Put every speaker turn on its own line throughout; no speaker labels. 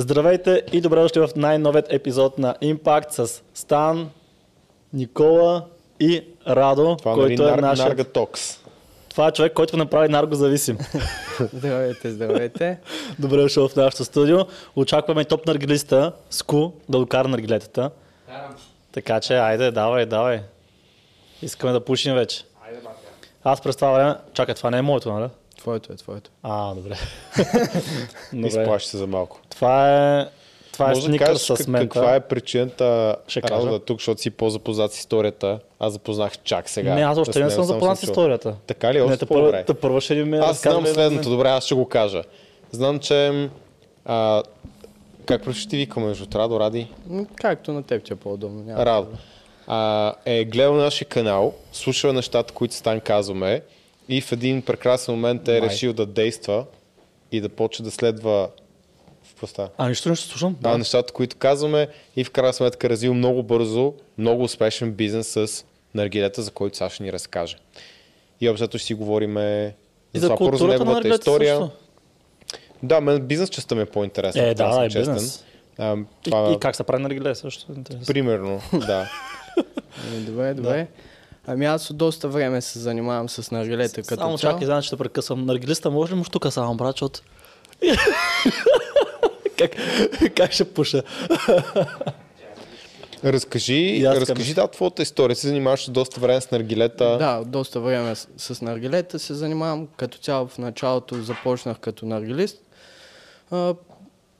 Здравейте и добре дошли в най-новият епизод на Impact с Стан, Никола и Радо,
Това
който
нали,
е
нар,
нашият...
Нарга Токс.
Това е човек, който направи наргозависим.
Здравейте, здравейте.
добре дошъл в нашото студио. Очакваме топ наргилиста Ску да докара наргилетата. Така че, айде, давай, давай. Искаме да пушим вече. Аз през това време... Чакай, това не е моето, нали?
Твоето е, твоето.
А, добре.
Изплаши се за малко.
Това е... Това е
Може да кажеш
с мента.
каква е причината
Ще кажа.
да е тук, защото си по-запознат с историята. Аз запознах чак сега.
Не, аз още не съм запознат с историята.
Така ли?
Не,
Още
те първо,
по-добре.
те първо ще ми
Аз знам следното. Добре, аз ще го кажа. Знам, че... А, как просто ще ти викам между Радо, Ради?
Както на теб ти е по-удобно. Няма.
Радо. А, е гледал нашия канал, слушал нещата, които Стан казваме и в един прекрасен момент е
Май.
решил да действа и да почне да следва в става?
А, нищо не ще слушам.
Да, нещата, които казваме и в крайна сметка е развил много бързо, много успешен бизнес с наргилета, за който сега ще ни разкаже. И общо ще си говорим
И
за,
за
това за
на
неговата
наргилета
история.
също.
Да, мен бизнес частта ми е по-интересна.
Е, да,
съм
и
честен.
бизнес.
А,
И,
това,
и как се прави наргиле също. е интересно.
Примерно, да.
Добре, добре. Ами аз от доста време се занимавам с наргилета като
Само
цяло.
чакай, знам, че ще прекъсвам. Наргилиста може ли му штука само, брат, защото... как, как ще пуша?
Разкажи, разкажи да, твоята история. Си занимаваш доста време с наргилета.
Да, доста време с, с наргилета се занимавам. Като цяло в началото започнах като наргилист. А,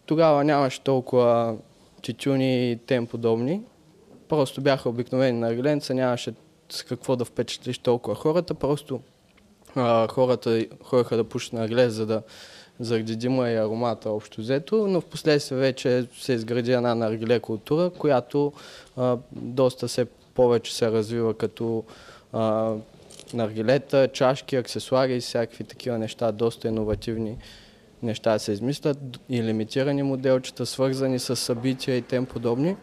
тогава нямаше толкова тютюни и тем подобни. Просто бяха обикновени наргиленца, нямаше с какво да впечатлиш толкова хората. Просто а, хората ходеха да пушат наргиле, за да заради дима и аромата общо взето, но в последствие вече се изгради една наргиле култура, която а, доста се повече се развива като а, наргилета, чашки, аксесуари и всякакви такива неща, доста иновативни неща се измислят и лимитирани моделчета, свързани с събития и тем подобни.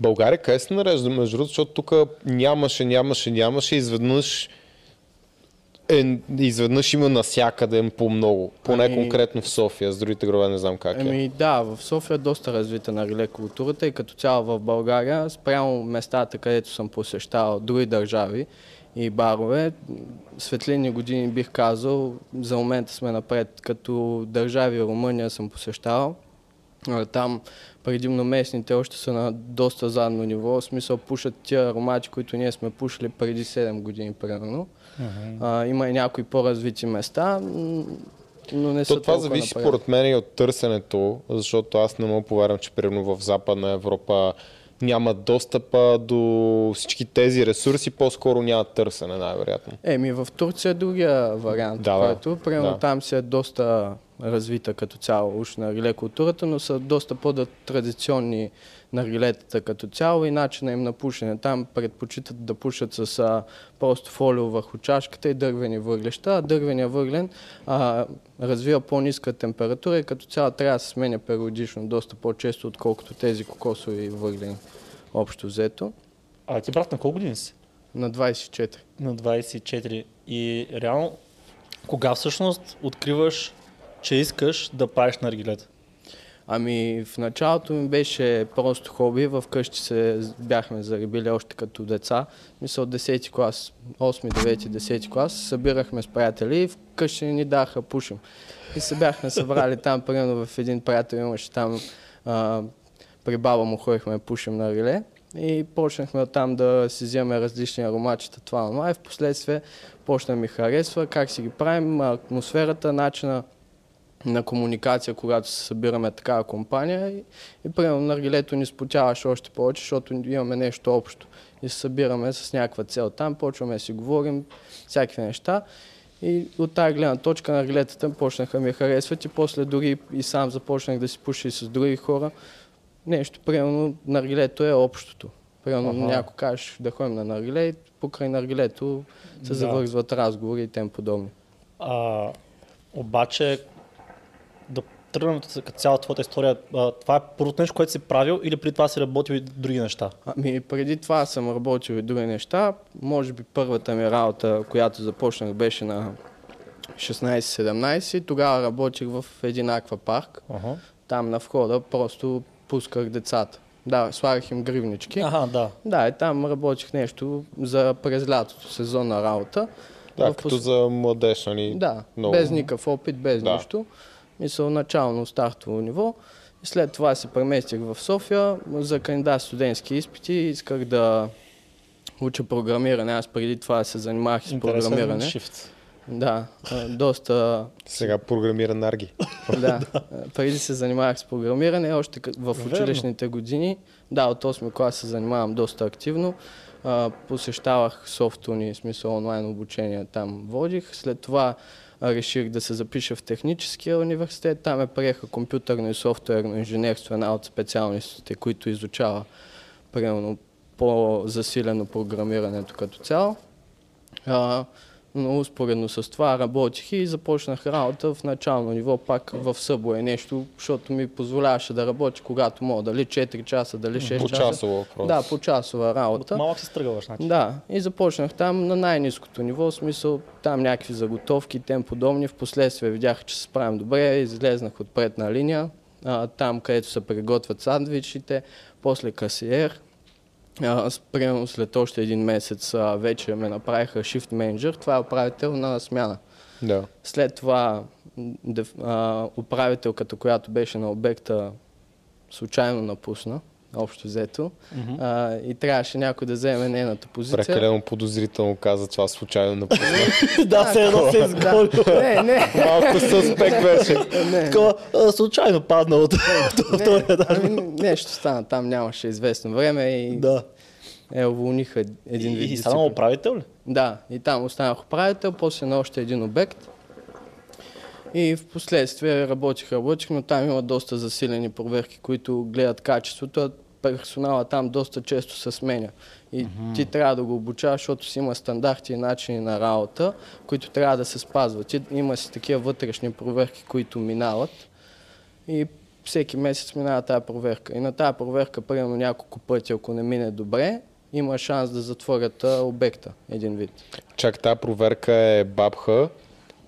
България къде се нарежда, между другото, защото тук нямаше, нямаше, нямаше, изведнъж е, изведнъж има насякъде по много. Поне
Ами-
конкретно в София, с другите градове не знам как е.
Еми да, в София е доста развита на реле културата и като цяло в България, спрямо местата, където съм посещавал други държави и барове, светлини години бих казал, за момента сме напред, като държави Румъния съм посещавал. Там предимно местните още са на доста задно ниво, в смисъл пушат тия аромати, които ние сме пушили преди 7 години примерно. А, има и някои по-развити места, но не са
То това
толкова
зависи
напред.
според мен и от търсенето, защото аз не мога повярвам, че примерно в Западна Европа няма достъпа до всички тези ресурси, по-скоро няма търсене, най-вероятно.
Еми, в Турция е другия вариант,
Да,
който, примерно
Да.
там си е доста развита като цяло уж на реле културата, но са доста по-традиционни наргилетата като цяло и начина им на пушене. Там предпочитат да пушат с а, просто фолио върху чашката и дървени въглеща, а дървения въглен а, развива по-ниска температура и като цяло трябва да се сменя периодично, доста по-често, отколкото тези кокосови въглени общо взето.
А ти брат на колко години си?
На 24.
На 24. И реално, кога всъщност откриваш, че искаш да правиш наргилета?
Ами в началото ми беше просто хоби, в къщи се бяхме зарибили още като деца. От 10 клас, 8, 9, 10 клас, събирахме с приятели и вкъщи ни даха пушим. И се бяхме събрали там, примерно в един приятел имаше там, а, при баба му ходихме пушим на реле и почнахме там да си вземем различни ароматчета, това, това. И в последствие почна ми харесва как си ги правим, атмосферата, начина на комуникация, когато се събираме такава компания и, и примерно наргилето ни спотяваше още повече, защото имаме нещо общо и се събираме с някаква цел там, почваме да си говорим всякакви неща и от тази гледна точка наргилетата почнаха ми харесват и после дори и сам започнах да си пуша и с други хора. Нещо, примерно наргилето е общото. Примерно
Аха.
някой кажеш да ходим на наргиле и покрай наргилето се
Да.
завързват разговори и тем подобни.
А, обаче, да тръгнем като цялата твоята история, а, това е първото нещо, което си правил или при това си работил и други неща?
Ами, преди това съм работил и други неща. Може би първата ми работа, която започнах, беше на 16-17. Тогава работих в един аквапарк.
Ага.
там на входа просто пусках децата. Да, слагах им гривнички.
Аха, да.
Да, и там работих нещо за през лятото, сезонна работа.
Да,
В
като за младеж, нали?
Да,
много.
без никакъв опит, без
Да.
нищо. Мисъл, начално стартово ниво. И след това се преместих в София за кандидат студентски изпити. Исках да уча програмиране. Аз преди това се занимавах и с
Интересен
програмиране.
шифт.
Да, доста
Сега програмира Нарги.
да, преди се занимавах с програмиране, още в училищните години. Да, от 8 клас се занимавам доста активно. Посещавах софтуни, смисъл онлайн обучение там водих. След това реших да се запиша в техническия университет. Там ме приеха компютърно и софтуерно инженерство, една от специалностите, които изучава примерно по-засилено програмирането като цяло. Но успоредно с това работих и започнах работа в начално ниво, пак в Subway нещо, защото ми позволяваше да работя когато мога, дали 4 часа, дали 6 часа.
Почасово просто.
Да, по часова работа.
Малък се тръгваш, значи.
Да, и започнах там на най-низкото ниво, в смисъл там някакви заготовки, тем подобни. Впоследствие видях, че се справям добре, излезнах от предна линия, а, там където се приготвят сандвичите, после касиер. А, с- примерно след още един месец а, вече ме направиха shift менеджер, това е управител на смяна.
Да.
След това м, деф- а, управителката, която беше на обекта, случайно напусна, общо взето, а, и трябваше някой да вземе нейната позиция.
Прекалено подозрително каза това случайно напусна.
да, се едно се е изгорил.
Не, не,
Малко суспект беше.
не.
Такова, случайно падна от втория
не,
етаж.
ами, нещо стана, там нямаше известно време и
Да.
е, уволниха един вид
И, и стана управител ли?
Да, и там останах управител, после на още един обект. И в последствие работих, работих, но там има доста засилени проверки, които гледат качеството. а Персонала там доста често се сменя. И ти трябва да го обучаваш, защото си има стандарти и начини на работа, които трябва да се спазват. Ти, има си такива вътрешни проверки, които минават. И всеки месец минава тази проверка. И на тази проверка, примерно няколко пъти, ако не мине добре, има шанс да затворят обекта, един вид.
Чак тази проверка е бабха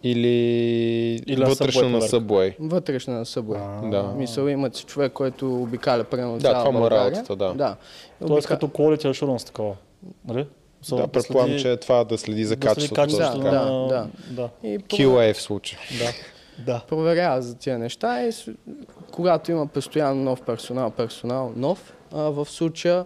или,
Или на
вътрешно
Subway
на? Subway.
Вътрешна на събой.
Да.
Мисъл, имат си човек, който обикаля прямо
Да,
цяла
това му е
България.
работата, да.
да.
Тоест
Обика-
като quality assurance такова. Нали? So,
Да, предполагам,
следи-
че е това да следи за
да
качеството.
качеството
така.
Да,
на...
да.
да.
И
QA в случая.
Да. Да.
проверява за тия неща и когато има постоянно нов персонал, персонал нов, а, в случая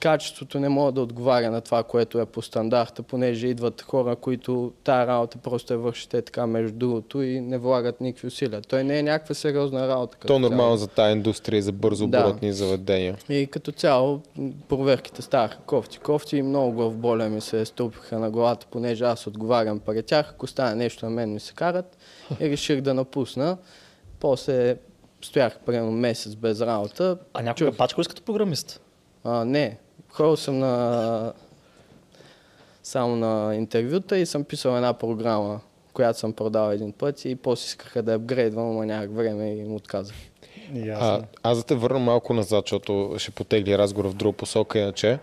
качеството не може да отговаря на това, което е по стандарта, понеже идват хора, които тая работа просто я вършите така между другото и не влагат никакви усилия. Той не е някаква сериозна работа.
То
цяло.
нормално за тази индустрия и за бързо
Да.
оборотни заведения.
И като цяло проверките ставаха кофти. Кофти и много главболя ми се стълпиха на главата, понеже аз отговарям пред тях. Ако стане нещо на мен ми се карат и реших да напусна. После стоях примерно месец без работа.
А някога пачка като програмист?
А, не, ходил съм на само на интервюта и съм писал една програма, която съм продал един път и после искаха да апгрейдвам, ама нямах време и им отказах.
А, аз да те върна малко назад, защото ще потегли разговор в друга посока, иначе.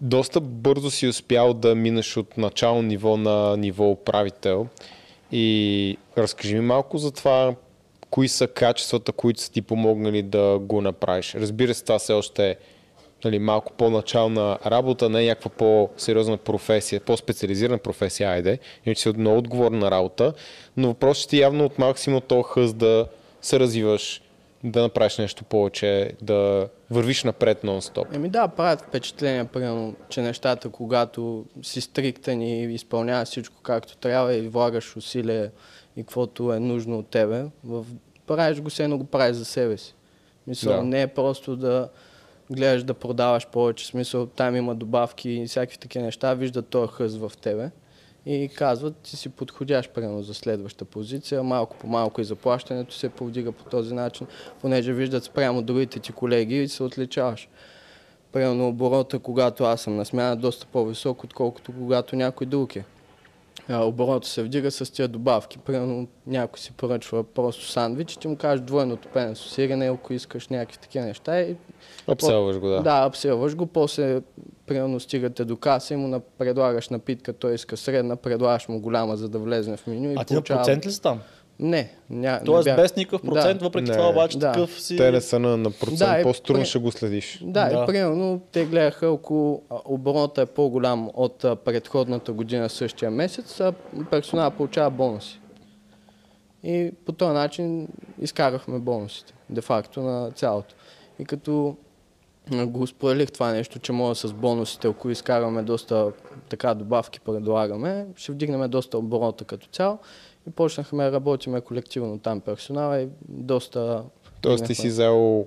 Доста бързо си успял да минеш от начално ниво на ниво управител. И разкажи ми малко за това, кои са качествата, които са ти помогнали да го направиш. Разбира се, това все още е нали, малко по-начална работа, не е някаква по-сериозна професия, по-специализирана професия, айде, иначе си много отговорна работа, но въпросът ти явно от малко си има този хъз да се развиваш, да направиш нещо повече, да вървиш напред нон-стоп.
Еми да, правят впечатление, примерно, че нещата, когато си стриктен и изпълняваш всичко както трябва и влагаш усилие и каквото е нужно от тебе, в... правиш го, все едно го правиш за себе си. Мисъл,
Да.
не е просто да гледаш да продаваш повече, смисъл, там има добавки и всякакви такива неща, виждат този хъз в тебе и казват, ти си подходящ примерно за следваща позиция, малко по малко и заплащането се повдига по този начин, понеже виждат спрямо другите ти колеги и се отличаваш. Примерно оборота, когато аз съм на смяна, е доста по-висок, отколкото когато някой друг е. Оборота се вдига с тия добавки. Примерно някой си поръчва просто сандвич и ти му кажеш двойно топене с сирене, ако искаш някакви такива неща. И,
Обселваш го, да.
да, апселваш го, после примерно стигате до каса и му на- предлагаш напитка, той иска средна, предлагаш му голяма, за да влезе в меню и
А ти на
получава-
процент ли си там?
Не, ня,
Тоест
не бях.
без никакъв процент,
Да.
въпреки
Не.
това обаче
Да.
такъв си...
Те не са на, на процент,
Да, и
по-струнно
при-
ще го следиш.
Да,
Да.
и примерно те гледаха около оборота е по-голям от предходната година същия месец, а персонал получава бонуси. И по този начин изкарахме бонусите, де-факто на цялото. И като го споделих това нещо, че може с бонусите, ако изкараме доста така добавки, предлагаме, ще вдигнем доста оборота като цяло. И почнахме да работиме колективно там персонала и доста...
Тоест ти си взел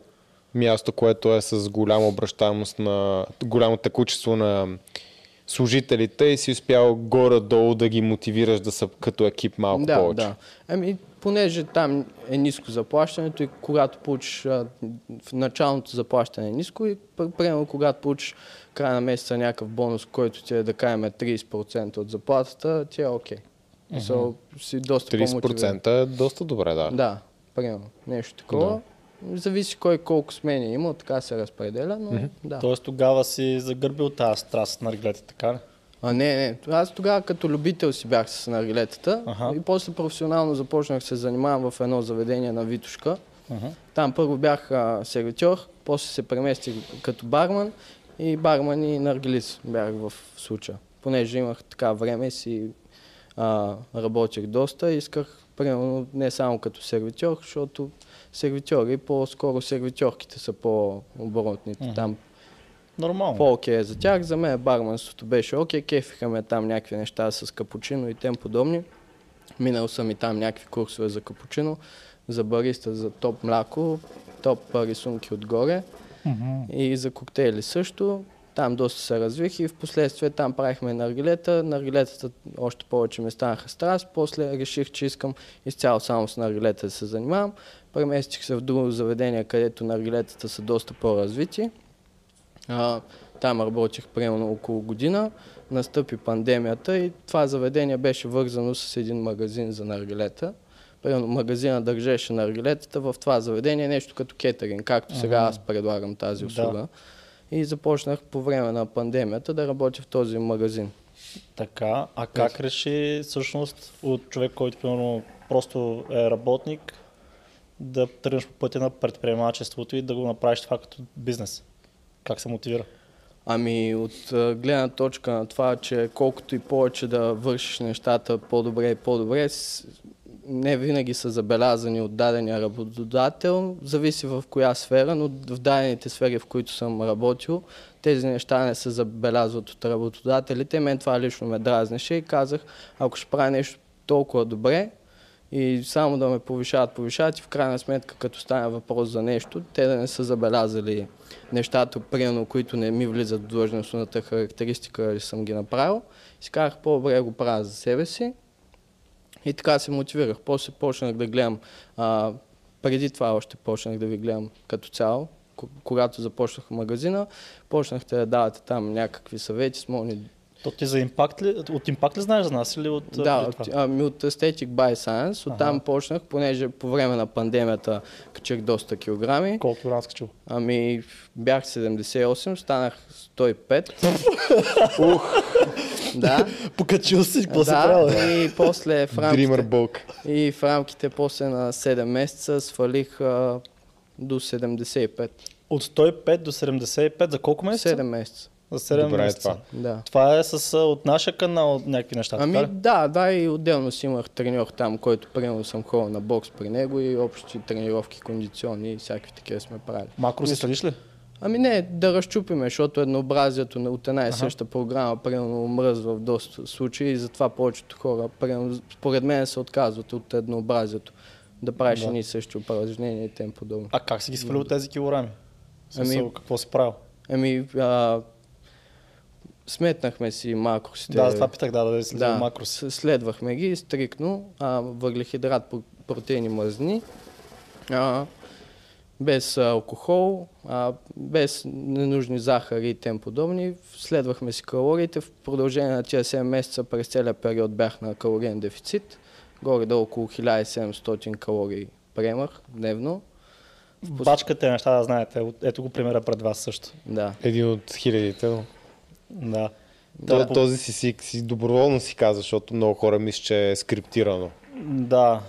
място, което е с голяма обращаемост на голямо текучество на служителите и си успял горе-долу да ги мотивираш да са като екип малко
да,
повече.
Да, Ами, понеже там е ниско заплащането и когато получиш а, в началното заплащане е ниско и пр- примерно когато получиш края на месеца някакъв бонус, който ти е да кажем 30% от заплатата, ти е окей. Okay. Си доста по-мотивиран.
30% е доста добре, да.
Да, примерно. Нещо такова. Зависи кой колко смени има, така се разпределя, но да.
Тоест тогава си загърбил тази страст на реглете, така ли?
А, не, не. Аз тогава като любител си бях с наргилетата
Аха.
и после професионално започнах да се занимавам в едно заведение на Витушка.
Мгм.
Там първо бях а, сервитьор, после се преместих като барман и барман и наргилиц бях в случая. Понеже имах така време и си а, работех доста исках, примерно, не само като сервитьор, защото сервитьори, по-скоро сервитьорките са по-оборотните.
Мгм.
Там
Нормално.
по-окей е за тях. За мен барманството беше окей. Кефиха ме там някакви неща с капучино и тем подобни. Минал съм и там някакви курсове за капучино, за бариста, за топ мляко, топ рисунки отгоре
Мгм.
и за коктейли също. Там доста се развих и в последствие там правихме наргилета. Наргилетата още повече ми станаха страст. После реших, че искам изцяло само с наргилета да се занимавам. Преместих се в друго заведение, където наргилетата са доста по-развити. А, там работих примерно около година. Настъпи пандемията и това заведение беше вързано с един магазин за наргилета. Примерно магазина държеше наргилетата в това заведение, нещо като кетеринг, както сега аз предлагам тази
Да.
И започнах по време на пандемията да работя в този магазин.
Така, а как реши всъщност от човек, който примерно просто е работник, да тръгнеш по пътя на предприемачеството и да го направиш това като бизнес? Как се мотивира?
Ами от гледна точка на това, че колкото и повече да вършиш нещата по-добре и по-добре, не винаги са забелязани от дадения работодател. Зависи в коя сфера, но в дадените сфери, в които съм работил, тези неща не се забелязват от работодателите. Мен това лично ме дразнеше и казах, ако ще правя нещо толкова добре, и само да ме повишават, повишават и в крайна сметка, като стане въпрос за нещо, те да не са забелязали нещата, примерно, които не ми влизат в длъжностната характеристика, или съм ги направил. И си казах, по-добре го правя за себе си. И така се мотивирах. После почнах да гледам, а, преди това още почнах да ви гледам като цяло, Ко- когато започнах магазина, почнахте да давате там някакви съвети с мони
То ти за импакт ли, от импакт ли знаеш за нас или от
да, от, ами от Aesthetic by Science. Оттам
Аха.
почнах, понеже по време на пандемията качих доста килограми.
Колко килограм скачил?
Ами бях 78, станах 105. Ух! Да,
Покачил си, какво си
да,
правил?
и после в рамките, и в рамките после на 7 месеца свалих а, до 75.
От 105 до 75 за колко месеца?
7 месеца,
За 7
Добре е
месеца.
това.
да.
Това е с, от нашия канал някакви неща.
Ами
така
да, да, и отделно си имах треньор там, който примерно съм ходил на бокс при него и общи тренировки, кондиционни и всякакви такива сме правили.
Макро си следиш ли?
Ами не, да разчупиме, защото еднообразието на- от една и съща програма примерно мръзва в доста случаи и затова повечето хора, примерно, според мен се отказват от еднообразието. Да правиш
Да.
едни и същи упражнения и тем подобно.
А как си ги свалил тези килограми? Смисъл,
Ами-
какво си правил?
Ами, а, сметнахме си макросите.
Да, това питах, да, да
Да,
макро си.
с- следвахме ги стрикно, а, въглехидрат, про- протеини, мазнини, а, без алкохол, а, без ненужни захари и тем подобни. Следвахме си калориите. В продължение на тия 7 месеца през целия период бях на калориен дефицит. Горе до около 1700 калории приемах дневно.
Бачката е неща да знаете. Ето го примера пред вас също.
Да.
Един от хилядите.
Да.
То,
Да,
този си, си, си доброволно си каза, защото много хора мислят, че е скриптирано.
Да.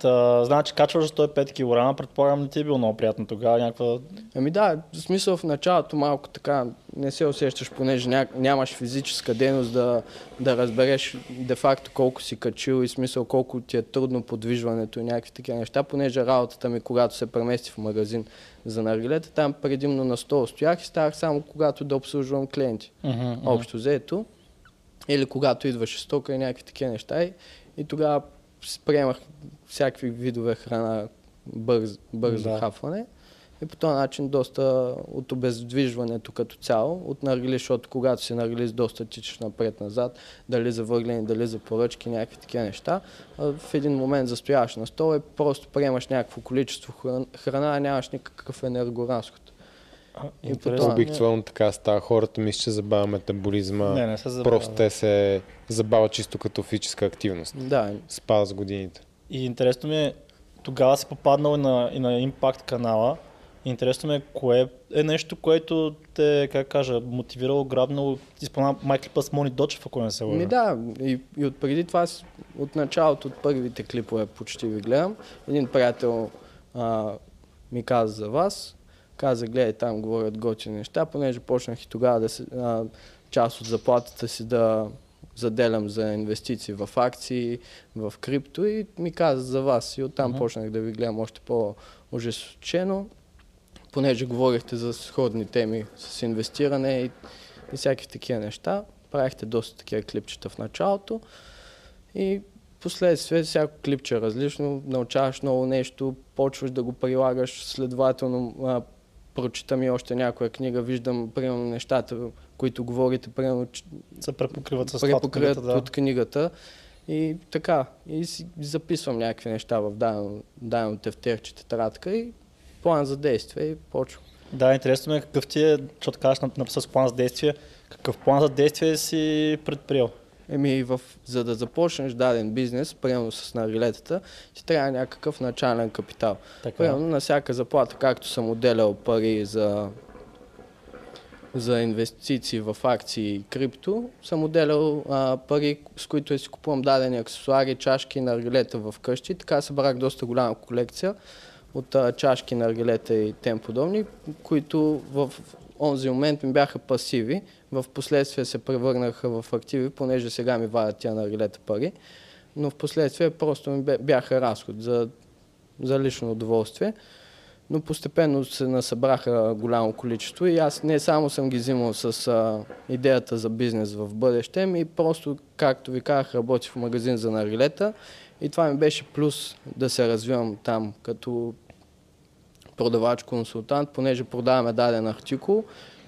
Та, значи качваш 105 кг, предполагам не ти е било много приятно тогава, някаква...
Ами да, в смисъл в началото малко така не се усещаш, понеже ня, нямаш физическа дейност да, да разбереш де-факто колко си качил и смисъл колко ти е трудно подвижването и някакви такива неща, понеже работата ми, когато се премести в магазин за наргилета, там предимно на стол стоях и ставах само когато да обслужвам клиенти.
Uh-huh,
Общо взето. Или когато идваше стока и някакви такива неща. И, и тогава приемах всякакви видове храна, бърз, бързо
Да.
хапване. И по този начин доста от обездвижването като цяло, от наргили, защото когато си наргили доста тичаш напред-назад, дали за въглени, дали за поръчки, някакви такива неща, в един момент застояваш на стола и просто приемаш някакво количество храна, храна а нямаш никакъв енергоразход.
Интересно.
Обикновено така става. Хората мислят, че забавя метаболизма.
Не, не се забавя.
Просто те се забавят чисто като физическа активност.
Да,
Спада с годините.
И интересно ми е, тогава си попаднал и на, и на Impact канала. Интересно ми е, кое е нещо, което те, как кажа, мотивирало, грабнало, изпълнява май клипа с Мони Дочев, ако не се лъжа.
Ми да, и, и от преди това, от началото, от първите клипове почти ви гледам. Един приятел а, ми каза за вас, каза, гледай там говорят готини неща, понеже почнах и тогава да се, а, част от заплатата си да заделям за инвестиции в акции, в крипто и ми каза за вас и оттам
Мгм.
почнах да ви гледам още по-ожесточено, понеже говорихте за сходни теми с инвестиране и, и всякакви такива неща. Правихте доста такива клипчета в началото и последствие всяко клипче е различно, научаваш много нещо, почваш да го прилагаш, следователно прочитам и още някоя книга, виждам примерно нещата, които говорите, примерно
Се препокриват с
препокриват
книгата, да.
от книгата. И така, и си записвам някакви неща в дадено, дадено тефтерче, тетрадка и план за действие и почвам.
Да, интересно ми е какъв ти е, защото казваш нап- написал с план за действие, какъв план за действие си предприел?
Еми, в, за да започнеш даден бизнес, примерно с нарилетата, ти трябва някакъв начален капитал.
Така.
Примерно на всяка заплата, както съм отделял пари за, за инвестиции в акции и крипто, съм отделял а, пари, с които си купувам дадени аксесуари, чашки, наргилета в къщи. Така събрах доста голяма колекция от а, чашки, наргилета и тем подобни, които в онзи момент ми бяха пасиви. В последствие се превърнаха в активи, понеже сега ми вадят тя наргилета пари. Но в последствие просто ми бяха разход за, за лично удоволствие но постепенно се насъбраха голямо количество и аз не само съм ги взимал с а, идеята за бизнес в бъдеще, ми просто, както ви казах, работих в магазин за наргилета и това ми беше плюс да се развивам там като продавач-консултант, понеже продаваме даден артикул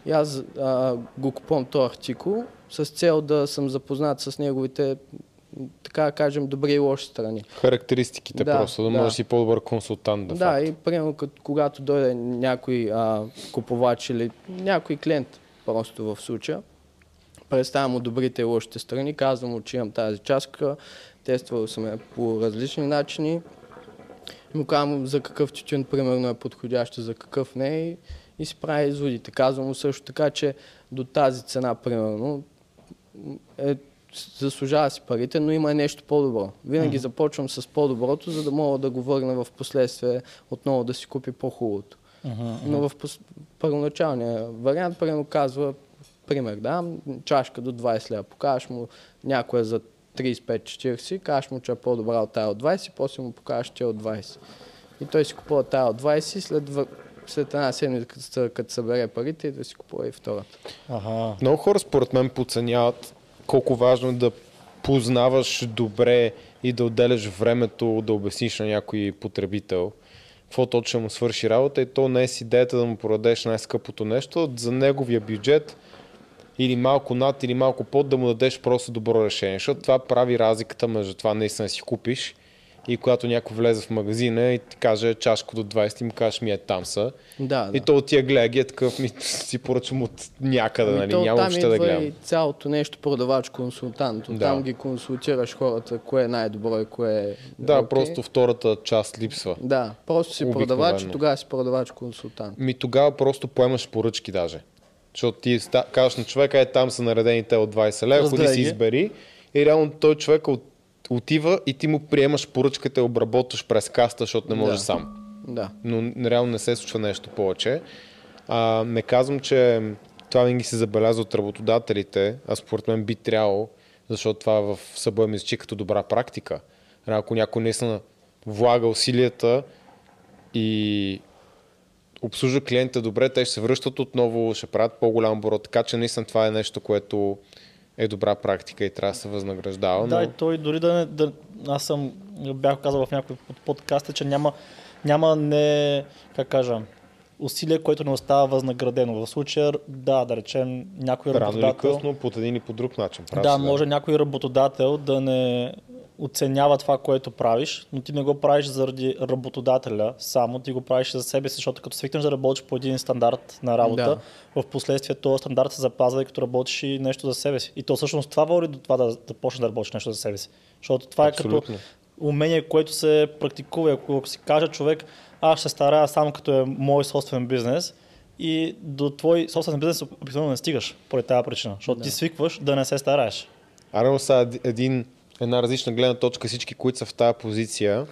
и аз а, го купувам този артикул с цел да съм запознат с неговите, така кажем, добри и лоши страни.
Характеристиките
Да,
просто, да,
да.
можеш си по-добър консултант. Да,
Да, и примерно като, когато дойде някой а, купувач или някой клиент, просто в случая, представям му добрите и лошите страни, казвам му, че имам тази чашка, тествал съм я по различни начини, му казвам за какъв тютюн примерно е подходяща, за какъв не и, и си прави изводите. Казвам му също така, че до тази цена примерно е, заслужава си парите, но има нещо по-добро. Винаги
Мгм.
започвам с по-доброто, за да мога да го върна в последствие отново да си купи по-хубавото.
Мгм,
Но в пос... първоначалния вариант, примерно казва, пример дам, чашка до 20 лева. Покажеш му някоя за 35-40, кажеш му, че е по-добра от тая от 20, после му покажеш, че е от 20. И той си купува тая от 20 и след, след една седмица, като, събере парите, и да си купува и втората.
Ага.
Много хора според мен подценяват колко важно е да познаваш добре и да отделяш времето да обясниш на някой потребител какво точно му свърши работа и то не е с идеята да му продадеш най-скъпото нещо, за неговия бюджет или малко над, или малко под, да му дадеш просто добро решение. Защото това прави разликата между това наистина си купиш и когато някой влезе в магазина и ти каже чашка до 20 и му кажеш ми е там са.
Да, да.
И то от тия гледа ги е такъв ми си поръчвам от някъде, нали?
то
Няма въобще да гледам.
и цялото нещо продавач-консултант.
Да.
Там ги консултираш хората, кое е най-добро и кое е
Да,
окей.
просто втората част липсва.
Да, просто си
Обикновено.
продавач и тогава си продавач-консултант.
Ми тогава просто поемаш поръчки даже. Защото ти казваш на човека, е там са наредени те от 20 лева, ходи си избери. И реално той човек от отива и ти му приемаш поръчката и обработваш през каста, защото не можеш
Да.
сам.
Да.
Но реално не се случва нещо повече. А, не казвам, че това винаги се забелязва от работодателите, а според мен би трябвало, защото това в събоя ми звучи като добра практика. Ако някой наистина влага усилията и обслужва клиента добре, те ще се връщат отново, ще правят по-голям оборот. Така че наистина това е нещо, което е добра практика и трябва да се възнаграждава.
Да,
но...
и той дори да не... Да, аз съм бях казал в някой от подкаста, че няма, няма не... Как кажа усилие, което не остава възнаградено. В случая, да, да речем, някой
Рано или
работодател...
късно, по един или по друг начин. Прав
Да, може някой работодател да не оценява това, което правиш, но ти не го правиш заради работодателя само, ти го правиш за себе си, защото като свикнеш да работиш по един стандарт на работа, в последствие този стандарт се запазва и като работиш и нещо за себе си. И то всъщност това води до това да, да почнеш да работиш нещо за себе си. Защото това е като
Абсолютно.
умение, което се практикува. Ако, си каже човек, аз ще старая само като е мой собствен бизнес, и до твой собствен бизнес обикновено не стигаш поради тази причина, защото ти свикваш да не се стараеш.
Аре, сега един, една различна гледна точка, всички, които са в тази позиция,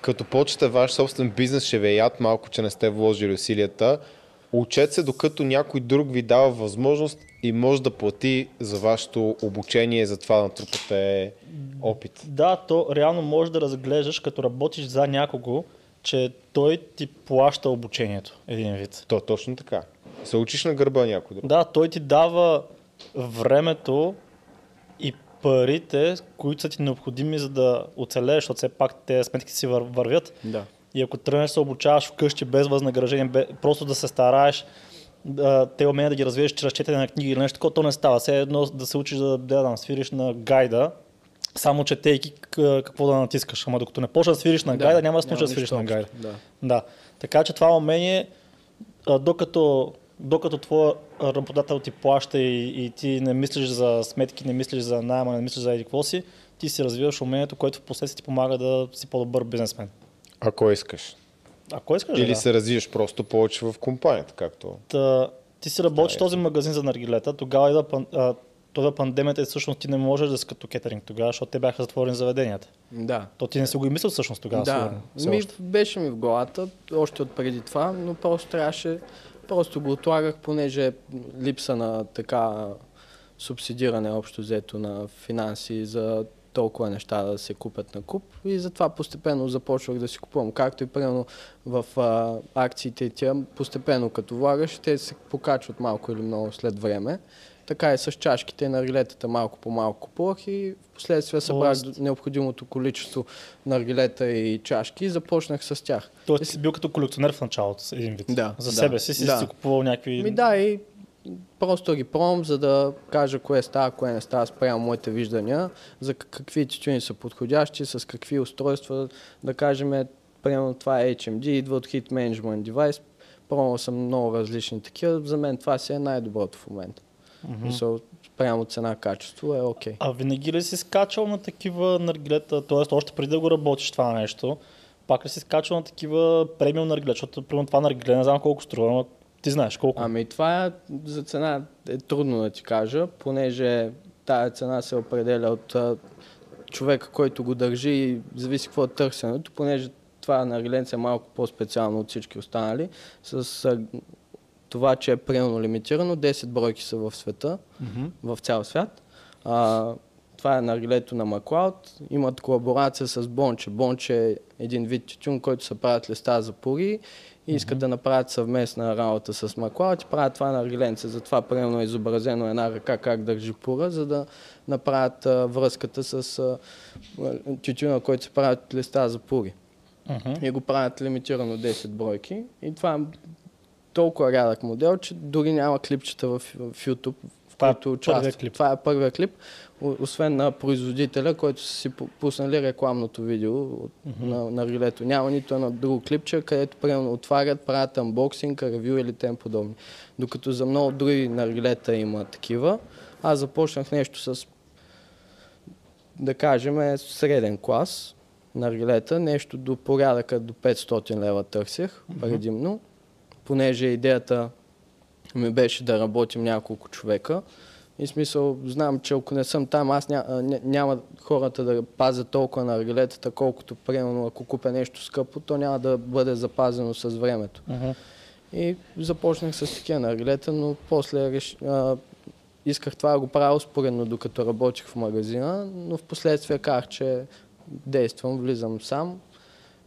като почете ваш собствен бизнес, ще ви е яд малко, че не сте вложили усилията. Учете се, докато някой друг ви дава възможност и може да плати за вашето обучение, за това да натрупате опит.
Да, то реално можеш да разглеждаш, като работиш за някого, че той ти плаща обучението, един вид.
То точно така. Се учиш на гърба на някой друг.
Да, той ти дава времето парите, които са ти необходими, за да оцелееш, защото все пак те сметки си вър- вървят.
Да.
И ако тръгнеш да се обучаваш вкъщи без възнаграждение, просто да се стараеш, да, те умения да ги развиеш чрез четене на книги или нещо такова, то не става. Все едно да се учиш да, да, да свириш на гайда, само четейки какво да натискаш. Ама докато не почнеш да свириш на гайда, няма да се научиш да свириш на гайда.
Да.
Да. Така че това умение, докато, докато твой работодател ти плаща и, и ти не мислиш за сметки, не мислиш за найма, не мислиш за еди си, ти си развиваш умението, което в последствие ти помага да си по-добър бизнесмен.
Ако искаш.
Ако искаш,
Или
да.
се развиеш просто повече в компанията, както...
Та, ти си работиш
Да,
този магазин за наргилета, тогава идва пан, а, тогава пандемията и всъщност ти не можеш да си като кетеринг тогава, защото те бяха затворени заведенията.
Да.
То ти не си го и мислил всъщност тогава.
да,
сигурно,
ми, беше ми в главата, още от преди това, но просто трябваше, просто го отлагах, понеже липса на така субсидиране общо взето на финанси за толкова неща да се купят на куп и затова постепенно започвах да си купувам. Както и примерно в а, акциите тя, постепенно като влагаш, те се покачват малко или много след време. Така и с чашките на рилетата малко по малко купувах и в последствие събрах
Тоест-
необходимото количество наргилета и чашки и започнах с тях.
Тоест ти си бил като колекционер в началото, един вид.
Да,
За
да,
себе си си
да.
си купувал някакви...
Ми да, и просто ги пробвам, за да кажа кое става, кое не става спрямо моите виждания, за какви тютюни са подходящи, с какви устройства, да кажем, примерно това е HMD, идва от Hit Management Device, пробвал съм много различни такива, за мен това си е най-доброто в момента.
Мгм.
Мисъл, спрямо цена-качество е окей.
А винаги ли си скачал на такива наргилета, т.е. още преди да го работиш това нещо, пак ли си скачал на такива премиум наргилета, защото примерно това наргиле не знам колко струва, но ти знаеш колко.
Ами това е, за цена е трудно да ти кажа, понеже тая цена се определя от човека, който го държи и зависи какво е търсенето, понеже това на Риленце е малко по-специално от всички останали, с това, че е примерно лимитирано, 10 бройки са в света,
Мгм.
в цял свят. А, това е наргилето на Маклауд. Имат колаборация с Бонче. Бонче е един вид тютюн, който се правят листа за пури и искат да направят съвместна работа с Маклауд и правят това наргиленце. Затова примерно е изобразено една ръка как държи пура, за да направят а, връзката с а, тютюна, който се правят листа за пури.
Мгм.
И го правят лимитирано 10 бройки. И това толкова рядък модел, че дори няма клипчета в, в YouTube, в
Това е
които участват.
клип.
Това е първият клип, о- освен на производителя, който са си пу- пуснали рекламното видео от, на, на рилето. Няма нито едно друго клипче, където примерно отварят, правят анбоксинг, ревю или тем подобни. Докато за много други наргилета има такива, аз започнах нещо с да кажем, среден клас наргилета, нещо до порядъка до 500 лева търсех предимно, понеже идеята ми беше да работим няколко човека, И смисъл, знам, че ако не съм там, аз ня, ня, няма хората да пазят толкова на аргилетата, колкото примерно ако купя нещо скъпо, то няма да бъде запазено с времето.
Мгм.
И започнах с такива наргилета, но после реш... а, исках това да го правя успоредно, докато работих в магазина, но в последствие казах, че действам, влизам сам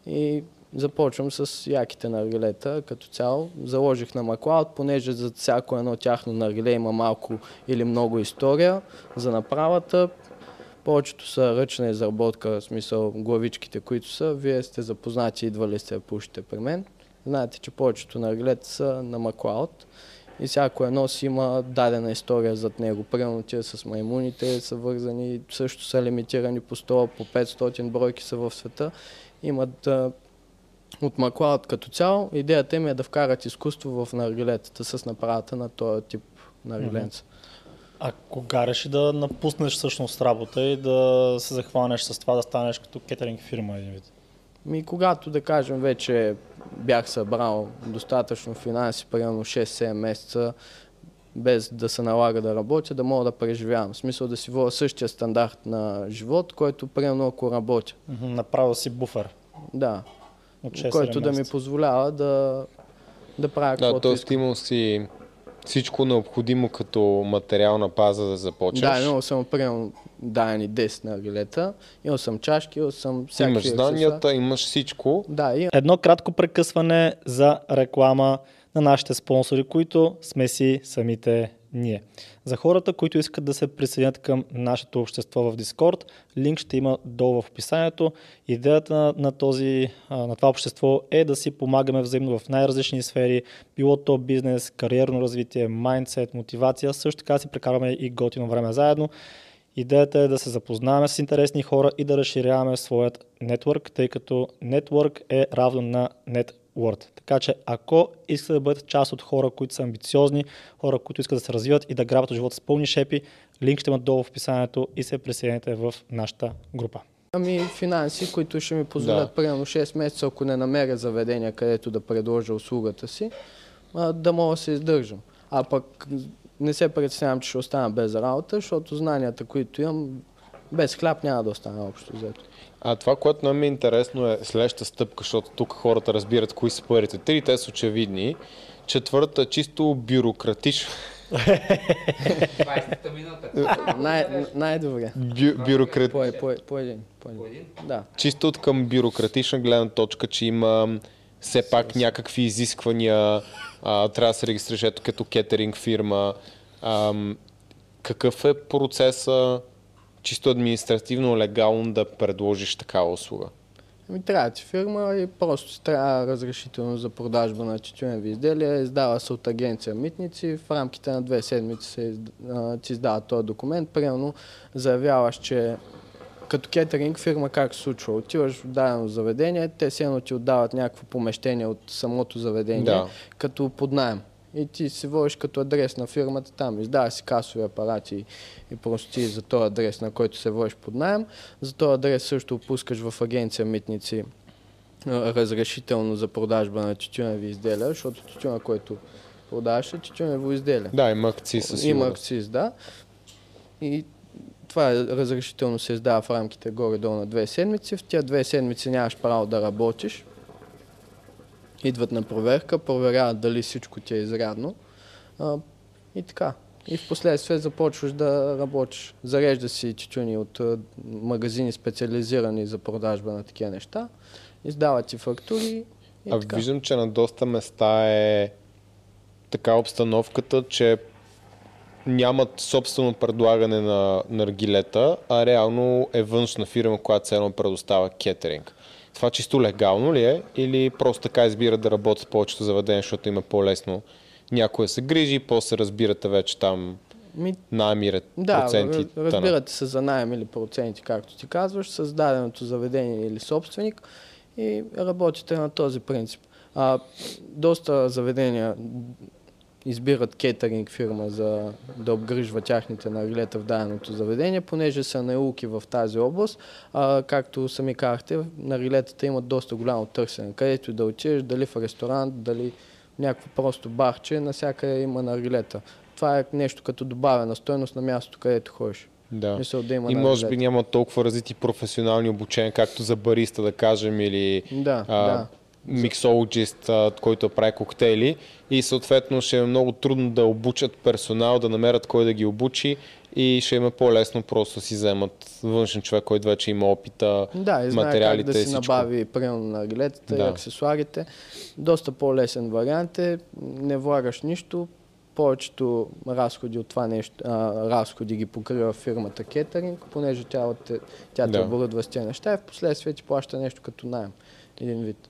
и започвам с яките наргилета като цяло. Заложих на Маклауд, понеже за всяко едно тяхно наргиле има малко или много история за направата. Повечето са ръчна изработка, в смисъл главичките, които са. Вие сте запознати, идвали сте да пушите при мен. Знаете, че повечето наргилета са на Маклауд и всяко едно си има дадена история зад него. Примерно тия с маймуните са вързани, също са лимитирани по 100, по 500 бройки са в света. Имат от Маклауд като цяло. Идеята им е да вкарат изкуство в наргилетата с направата на този тип наргиленца.
А кога реши да напуснеш всъщност работа и да се захванеш с това да станеш като кетеринг фирма един вид?
Ми, когато, да кажем, вече бях събрал достатъчно финанси, примерно 6-7 месеца, без да се налага да работя, да мога да преживявам. В смисъл да си водя същия стандарт на живот, който примерно ако работя.
Направил си буфер
Да,
от 6
който да ми позволява да, да правя
Да,
каквото
т.е.
искам.
имал си всичко необходимо като материална база да започнеш.
Да, имал съм примерно дадени 10 наргилета, имал съм чашки, имал съм всякакви
имаш знанията, имаш всичко.
Да, и
Едно кратко прекъсване за реклама на нашите спонсори, които сме си самите ние. За хората, които искат да се присъединят към нашето общество в Discord, линк ще има долу в описанието. Идеята на, на, този, на това общество е да си помагаме взаимно в най-различни сфери, било то бизнес, кариерно развитие, майндсет, мотивация, също така си прекарваме и готино време заедно. Идеята е да се запознаваме с интересни хора и да разширяваме своят нетворк, тъй като нетворк е равно на net worth. Така че ако искате да бъдете част от хора, които са амбициозни, хора, които искат да се развиват и да грабят от живота с пълни шепи, линк ще има долу в описанието и се присъедините в нашата група.
Ами финанси, които ще ми позволят
Да.
примерно 6 месеца, ако не намеря заведение, където да предложа услугата си, да мога да се издържам. А пък не се притеснявам, че ще остана без работа, защото знанията, които имам, без хляб няма да остана общо взето.
А това, което нам е интересно е следващата стъпка, защото тук хората разбират кои са първите три, те са очевидни. Четвърта, чисто бюрократична.
20-та минута.
Най- най-добре.
Бю, бюрократ...
По, по, по един. По
По
един. Да.
Чисто от към бюрократична гледна точка, че има все пак някакви изисквания, а, трябва да се регистрираш ето като кетеринг фирма. Ам, какъв е процеса чисто административно, легално да предложиш такава услуга?
Ами трябва ти фирма и просто трябва разрешително за продажба на тютюневи изделия. Издава се от агенция Митници. В рамките на две седмици се а, ти издава този документ. Примерно заявяваш, че като кетеринг фирма как се случва? Отиваш в дадено заведение, те се едно ти отдават някакво помещение от самото заведение,
Да.
като под найем. И ти си водиш като адрес на фирмата там. Издава си касови апарати и просто ти за този адрес, на който се водиш под найем. За този адрес също пускаш в агенция Митници разрешително за продажба на тютюневи изделия, защото тютюна, който продаваш е тютюнево изделие.
Да, има акции със
Има акциз, да. И това е разрешително се издава в рамките горе-долу на две седмици. В тия две седмици нямаш право да работиш. Идват на проверка, проверяват дали всичко ти е изрядно. А, и така. И в последствие започваш да работиш. Зарежда си тютюни от магазини специализирани за продажба на такива неща. Издават ти фактури и
А
така.
виждам, че на доста места е така обстановката, че нямат собствено предлагане на наргилета, а реално е външна фирма, която се едно предоставя кетеринг. Това чисто легално ли е или просто така избират да работят повечето заведения, защото им е по-лесно някой да се грижи, после разбирате вече там
Ми,
намират
Да,
проценти. тъна.
разбирате се за найем или проценти, както ти казваш, с даденото заведение или собственик и работите на този принцип. А, доста заведения избират кетеринг фирма за да обгрижва тяхните нарилета в даденото заведение, понеже са науки в тази област. А, както сами казахте, нарилетата имат доста голямо търсене. Където и да отидеш, дали в ресторант, дали в някакво просто барче, насякъде има нарилета. това е нещо като добавена стойност на мястото, където ходиш.
Да.
Мисъл да има
И може би няма толкова развити професионални обучения, както за бариста, да кажем, или
Да,
а,
да.
Миксологист, който прави коктейли. И съответно ще е много трудно да обучат персонал, да намерят кой да ги обучи и ще им е по-лесно просто да си вземат външен човек, който вече има опита,
Да, и знае как
материалите
да
и
си
всичко.
набави примерно на рилетата
Да.
и аксесуарите. Доста по-лесен вариант е, не влагаш нищо, повечето разходи от това нещо, а, разходи ги покрива фирмата кетеринг, понеже тя, те, тя те
Да.
оборудва с тези неща и в последствие ти плаща нещо като найем. Един вид.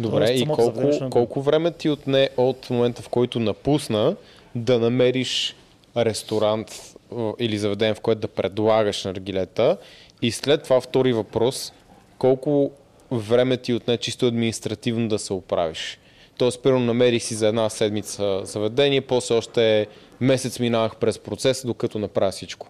Добре,
Тоест,
и
самото заведение
колко, колко време ти отне от момента, в който напусна, да намериш ресторант или заведение, в което да предлагаш наргилета? И след това втори въпрос, колко време ти отне чисто административно да се оправиш? Тоест, първо намерих си за една седмица заведение, после още месец минавах през процеса, докато направя всичко.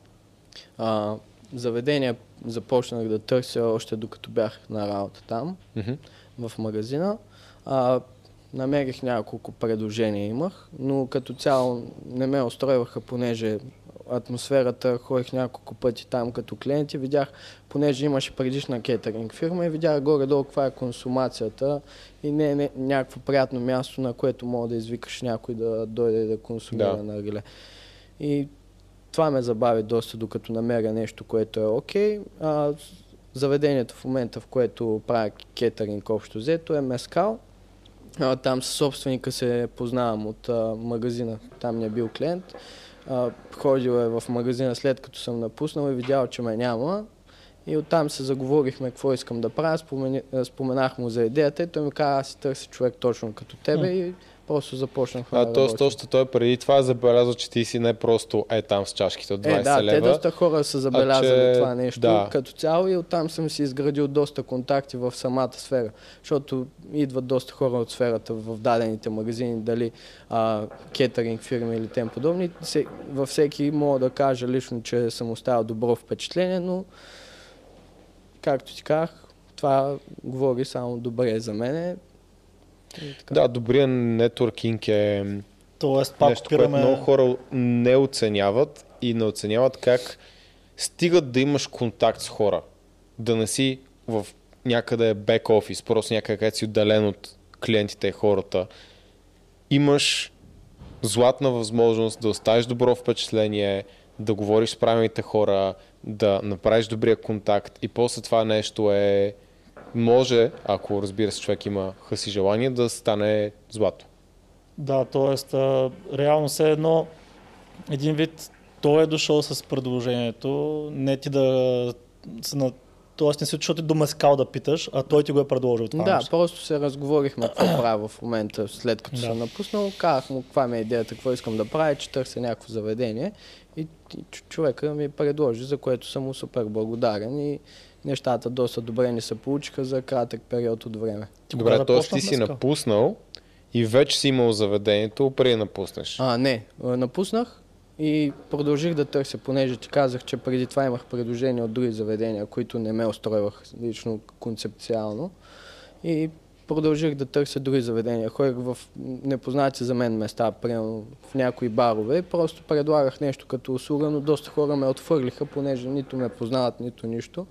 А, заведение започнах да търся още докато бях на работа там.
Мгм.
В магазина. А, намерих няколко предложения имах, но като цяло не ме устройваха, понеже атмосферата, ходих няколко пъти там като клиенти, видях, понеже имаше предишна кетеринг фирма и видях горе-долу каква е консумацията и не е някакво приятно място, на което мога да извикаш някой да дойде да консумира
Да.
на. И това ме забави доста, докато намеря нещо, което е окей. А, заведението в момента, в което правя кетеринг общо взето е Мескал. А, там с собственика се познавам от а, магазина, там не е бил клиент. А, ходил е в магазина след като съм напуснал и видял, че ме няма. И оттам се заговорихме какво искам да правя, спомени, споменах му за идеята и той ми каза, аз си търся човек точно като тебе и просто започнахме
А,
да
т.е. точно той преди това е забелязал, че ти си не просто е там с чашките от 20
Е, да, те
лева.
доста хора са забелязали
че-
това нещо
да.
като цяло и оттам съм си изградил доста контакти в самата сфера, защото идват доста хора от сферата в дадените магазини, дали а, кетеринг фирми или тем подобни. Се, във всеки мога да кажа лично, че съм оставил добро впечатление, но както ти казах, това говори само добре за мене. Така.
Да, добрият нетворкинг е
Тоест, пак
нещо, което
опираме...
много хора не оценяват и не оценяват как стигат да имаш контакт с хора. Да не си в някъде бек офис, просто някъде където си отделен от клиентите и хората. Имаш златна възможност да оставиш добро впечатление, да говориш с правилните хора, да направиш добрия контакт и после това нещо е може, ако разбира се човек има хъс и желание, да стане злато.
Да, т.е. реално все едно един вид той е дошъл с предложението, не ти да се на... Тоест не си отишъл ти до Мескал да питаш, а той ти го е предложил това
Да,
нещо.
просто се разговорихме какво правя в момента, след като
Да.
съм напуснал. Казах му каква ми е идеята, какво искам да правя, че търся някакво заведение. И, и човека ми предложи, за което съм му супер благодарен и нещата доста добре ни се получиха за кратък период от време.
Добре, т.е. ти си напуснал и вече си имал заведението преди да напуснеш.
А, не, а, напуснах и продължих да търся, понеже ти казах, че преди това имах предложения от други заведения, които не ме устройвах лично концепциално. И продължих да търся други заведения. Ходих в непознати за мен места, примерно в някои барове. Просто предлагах нещо като услуга, но доста хора ме отвърлиха, понеже нито ме познават, нито нищо.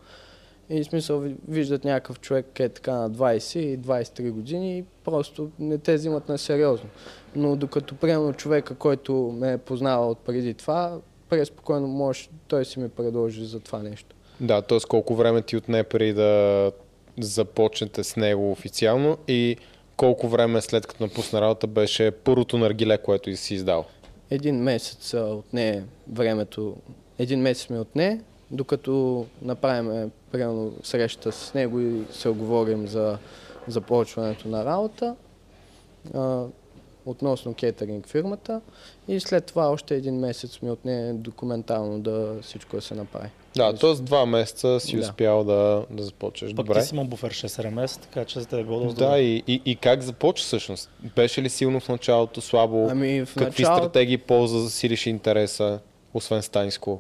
И смисъл ви- виждат някакъв човек е така на 20 и 23 години и просто не те взимат на сериозно. Но докато примерно човека, който ме е познавал от преди това, преспокойно може, той си ми предложи за това нещо.
Да, т.е. колко време ти отне преди да започнете с него официално и колко време след като напусна работа беше първото наргиле, което си издал.
Един месец отне времето, един месец ми отне, докато направим примерно среща с него и се оговорим за започването на работа. А, относно кетеринг фирмата и след това още един месец ми отне документално да всичко да се направи.
Да, т.е. два месеца си
Да.
успял да, да започнеш.
Пък
Добре.
ти си имал буфер 6 месеца, така че за те е било доста
Да, и, и, и как започва всъщност? Беше ли силно в началото, слабо?
Ами в
Какви
началото
стратегии полза за засилиш интереса, освен Станиско?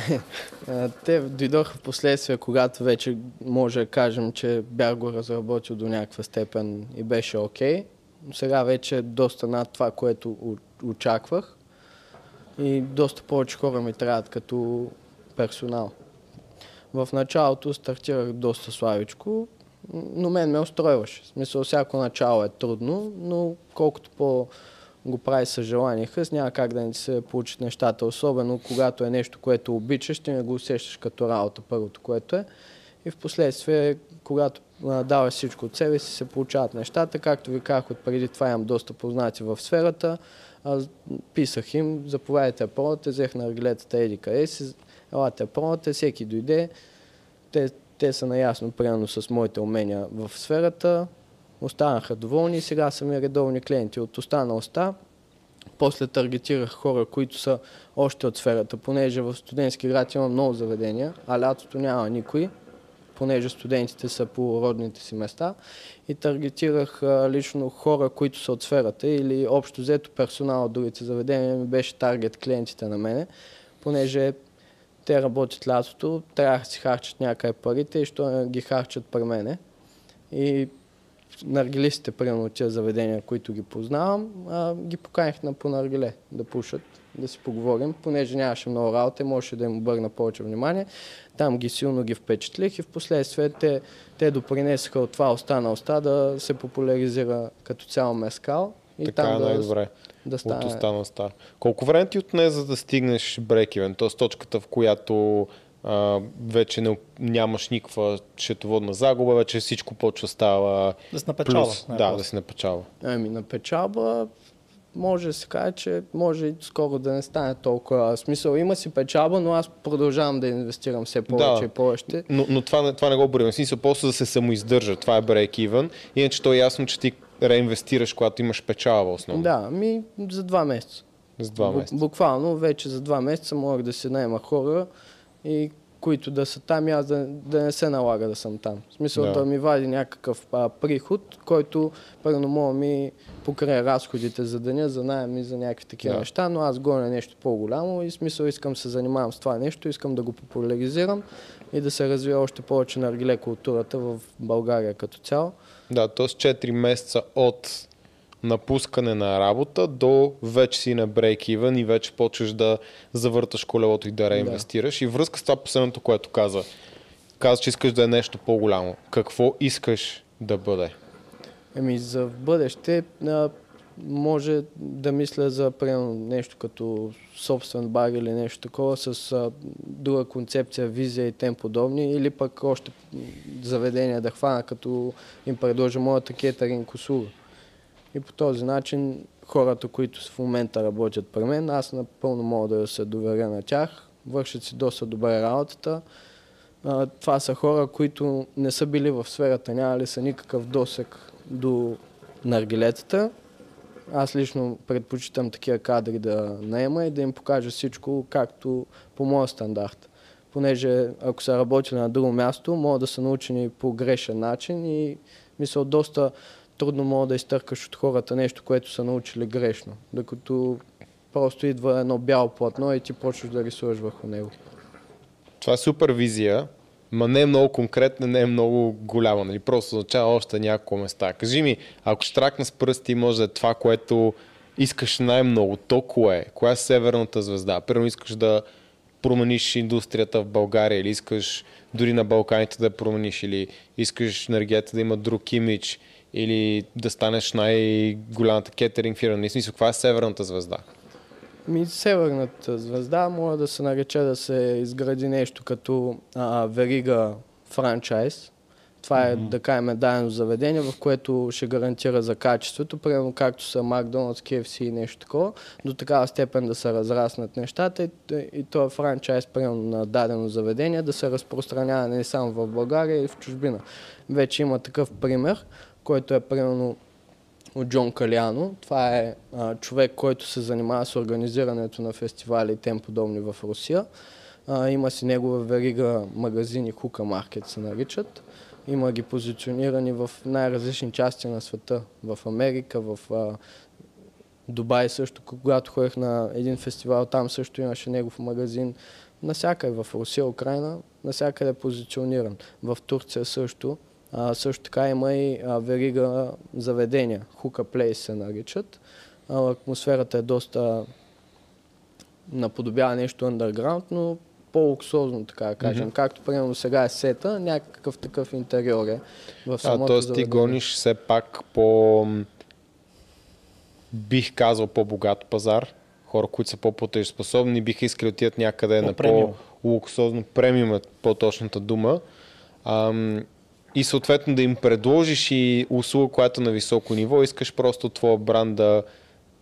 Те дойдоха в последствие, когато вече може да кажем, че бях го разработил до някаква степен и беше окей. Но Сега вече е доста над това, което очаквах. и доста повече хора ми трябват като персонал. В началото стартирах доста славичко, но мен ме устройваше. В смисъл, всяко начало е трудно, но колкото по го прави с желание хъс, няма как да не се получат нещата. Особено когато е нещо, което обичаш, ти не го усещаш като работа, първото, което е. И в последствие, когато даваш всичко от себе си, се получават нещата. Както ви казах, от преди това имам доста познати в сферата. Аз писах им, заповядайте пробвате, взех на арглетата еди къде си, елате пробвате, всеки дойде. Те, те са наясно примерно с моите умения в сферата, останаха доволни и сега са ми редовни клиенти. От останалостта после таргетирах хора, които са още от сферата, понеже в студентски град има много заведения, а лятото няма никой, понеже студентите са по родните си места и таргетирах а, лично хора, които са от сферата или общо взето персонал от другите заведения ми беше таргет клиентите на мене, понеже те работят лятото, трябва да си харчат някъде парите и що ги харчат при мене. И наргилистите, примерно от тези заведения, които ги познавам, а, ги поканих на по наргиле да пушат, да си поговорим, понеже нямаше много работа, можеше да им обърна повече внимание. Там ги силно ги впечатлих и в последствие те, те допринесаха от това остана оста да се популяризира като цяло мескал.
И така там е най-добре. Да стане... От останалостта. Колко време ти отне за да стигнеш брекивен? Т.е. точката, в която а, вече не, нямаш никаква счетоводна загуба, вече всичко почва става
да се напечава.
Плюс, да, да се напечава.
Ами на печалба може да се каже, че може и скоро да не стане толкова. Смисъл, има си печалба, но аз продължавам да инвестирам все повече да, и повече.
Но, но това, това не го борим. Смисъл, просто да се самоиздържа. Това е break even. Иначе то е ясно, че ти реинвестираш, когато имаш печалба основно.
Да, ми за два месеца.
За два месеца.
Буквално вече за два месеца мога да се найма хора, и които да са там и аз да, да не се налага да съм там. В смисъл да, да ми вади някакъв а, приход, който първо мога ми покрай разходите за деня, за найем и за някакви такива да. неща, но аз гоня нещо по-голямо и смисъл искам се занимавам с това нещо, искам да го популяризирам и да се развива още повече на аргиле културата в България като цяло.
Да, т.е. 4 месеца от напускане на работа до вече си на break-even и вече почваш да завърташ колелото и да реинвестираш. Да. И връзка с това последното, което каза. Каза, че искаш да е нещо по-голямо. Какво искаш да бъде?
Еми, за бъдеще а, може да мисля за примерно, нещо като собствен бар или нещо такова с а, друга концепция, визия и тем подобни, или пък още заведения да хвана, като им предложа моята кетеринг услуга. И по този начин хората, които в момента работят при мен, аз напълно мога да се доверя на тях, вършат си доста добре работата. това са хора, които не са били в сферата, нямали са никакъв досек до наргилетата. Аз лично предпочитам такива кадри да наема и да им покажа всичко както по моя стандарт. Понеже ако са работили на друго място, могат да са научени по грешен начин и мисля доста трудно мога да изтъркаш от хората нещо, което са научили грешно. Докато просто идва едно бяло платно и ти почваш да рисуваш върху него.
Това е супер визия, ма не е много конкретна, не е много голяма. Нали? Просто означава още няколко места. Кажи ми, ако штракна с пръсти, може да е това, което искаш най-много, то кое? Коя е северната звезда? Първо искаш да промениш индустрията в България или искаш дори на Балканите да промениш или искаш енергията да има друг имидж или да станеш най-голямата кетеринг фирма? Не смисъл, каква е северната звезда?
Ми, северната звезда може да се нарече да се изгради нещо като а, верига франчайз. Това е, mm-hmm. да кажем, дадено заведение, в което ще гарантира за качеството, примерно както са Макдоналдс, KFC и нещо такова, до такава степен да се разраснат нещата и, и то е франчайз, примерно на дадено заведение, да се разпространява не само в България и в чужбина. Вече има такъв пример който е примерно от Джон Каляно. Това е а, човек, който се занимава с организирането на фестивали и тем подобни в Русия. А, има си негова верига магазини, Хука Маркет се наричат. Има ги позиционирани в най-различни части на света. В Америка, в а, Дубай също, когато ходех на един фестивал, там също имаше негов магазин. Насякъде в Русия, Украина, насякъде е позициониран. В Турция също. А, също така има и а, верига заведения, Хука Плейс се наричат. А, атмосферата е доста наподобява нещо underground, но по-луксозно, така да кажем. Mm-hmm. Както примерно сега е сета, някакъв такъв интериор е в самото
А, т.е. ти гониш все пак по бих казал по-богат пазар. Хора, които са по-платежоспособни, биха искали да отидат някъде на по-луксозно премиум е по-точната дума. Ам, и съответно да им предложиш и услуга, която е на високо ниво, искаш просто твоя бранд да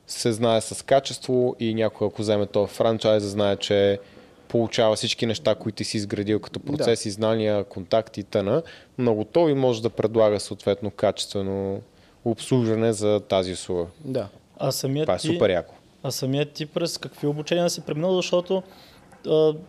се знае с качество и някой, ако вземе този франчайз, знае, че получава всички неща, които си изградил като процеси, да. знания, контакти и т.н. Но готови може да предлага съответно качествено обслужване за тази услуга.
Да.
А самият
Това е
ти,
супер яко.
А самият ти през какви обучения си преминал, защото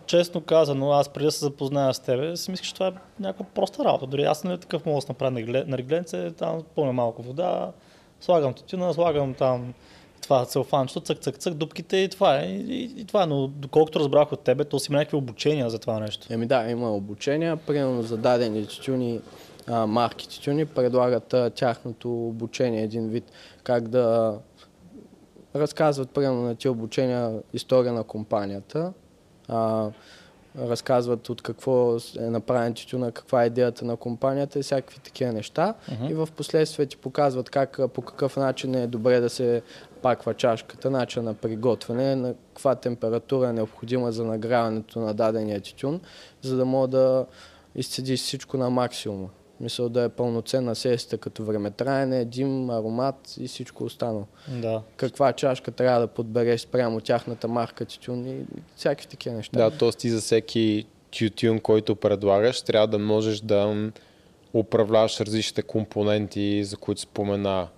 честно казано, аз преди да се запозная с тебе, си мислих, че това е някаква проста работа. Дори аз не такъв мога да направя на регленце, там пълня малко вода, слагам тютюна, слагам там това целфанчето, цък, цък, цък, дупките и това е. И, и, това е. Но доколкото разбрах от тебе, то си има някакви обучения за това нещо.
Еми да, има обучения. Примерно за дадени тютюни, а, марки тютюни предлагат тяхното обучение, един вид как да разказват примерно на тия обучения история на компанията. А, разказват от какво е направен тютюна, каква е идеята на компанията и всякакви такива неща. Uh-huh. И в последствие ти показват как, по какъв начин е добре да се паква чашката, начин на приготвяне, на каква температура е необходима за нагряването на дадения тютюн, за да мога да изцедиш всичко на максимума. Мисъл да е пълноценна сесията като времетраене, дим, аромат и всичко останало.
Да.
Каква чашка трябва да подбереш спрямо тяхната марка тютюн и всякакви такива неща.
Да, т.е. ти за всеки тютюн, който предлагаш, трябва да можеш да управляваш различните компоненти, за които спомена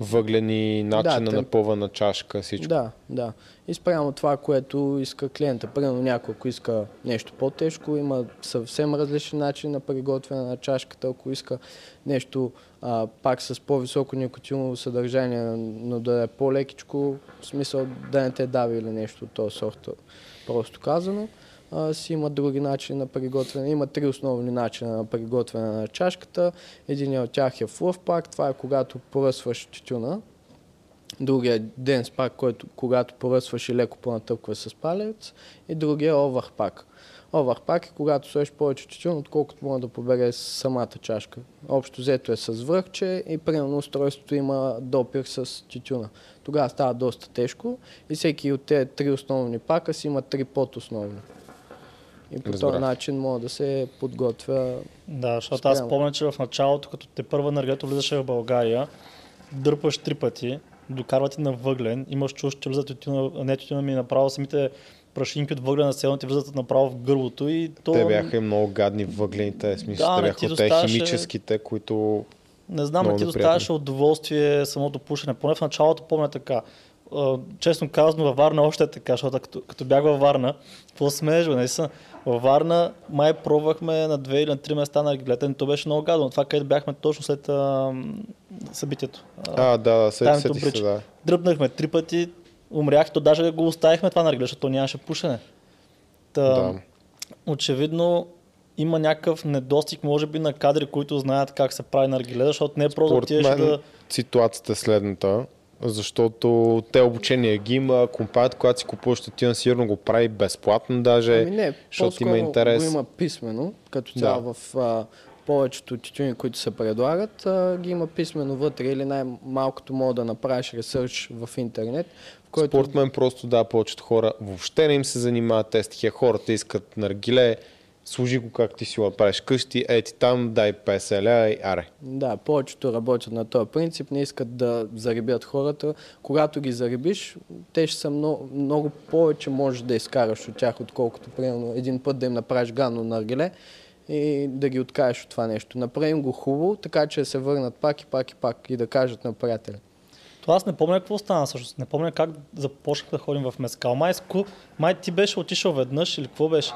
въглени, начин да, на напълвана чашка, всичко.
Да, да. И спрямо това, което иска клиента. Примерно някой, ако иска нещо по-тежко, има съвсем различен начин на приготвяне на чашката. Ако иска нещо а, пак с по-високо никотиново съдържание, но да е по-лекичко, в смисъл да не те дави или нещо от този сорт, просто казано а, си има други начини на приготвяне. Има три основни начина на приготвяне на чашката. Един от тях е флъв пак, това е когато поръсваш тютюна. Другия е денс пак, който когато поръсваш и леко понатъпкваш с палец. И другия е овър пак. Овър пак е когато сложиш повече тютюн, отколкото може да побере самата чашка. Общо взето е с връхче и примерно устройството има допир с тютюна. Тогава става доста тежко и всеки от тези три основни пака си има три подосновни. И по този начин мога да се подготвя.
Да, защото спрямо. аз помня, че в началото, като те първа енергията влизаше в България, дърпаш три пъти, докарва ти на въглен, имаш чуш, че влизат тютюна, не тютюна ми направо самите прашинки от въглена селно ти влизат направо в гърлото и то...
Те бяха и много гадни въглените, смисъл, да, те бяха доставаше... химическите, които...
Не знам, не ти доставяше удоволствие самото пушене. Поне в началото помня така честно казано, във Варна още е така, защото като, като бях във Варна, какво смежва, наистина. Във Варна май пробвахме на две или на три места на гледане, то беше много гадно. Това където бяхме точно след а, събитието.
А, да, след се, да.
Дръпнахме три пъти, умрях, то даже го оставихме това на защото то нямаше пушене. Та, да. Очевидно има някакъв недостиг, може би, на кадри, които знаят как се прави наргиле, защото не е просто да
отидеш да... Ситуацията е следната защото те обучение ги има, компанията, която си купуваш на сигурно го прави безплатно даже,
ами не, защото има интерес. го има писмено, като цяло да. в а, повечето тютюни, които се предлагат, а, ги има писмено вътре или най-малкото мога да направиш ресърч в интернет.
В който... Според мен просто да, повечето хора въобще не им се занимават те с такива. Хората искат наргиле, служи го как ти си го правиш къщи, ети там, дай 50 ля и аре.
Да, повечето работят на този принцип, не искат да зарибят хората. Когато ги зарибиш, те ще са много, много повече можеш да изкараш от тях, отколкото примерно един път да им направиш ганно на аргеле и да ги откажеш от това нещо. Направим го хубаво, така че да се върнат пак и пак и пак и да кажат на приятели.
Това аз не помня какво стана всъщност. Не помня как започнах да ходим в Мескал. Май, май ти беше отишъл веднъж или какво беше?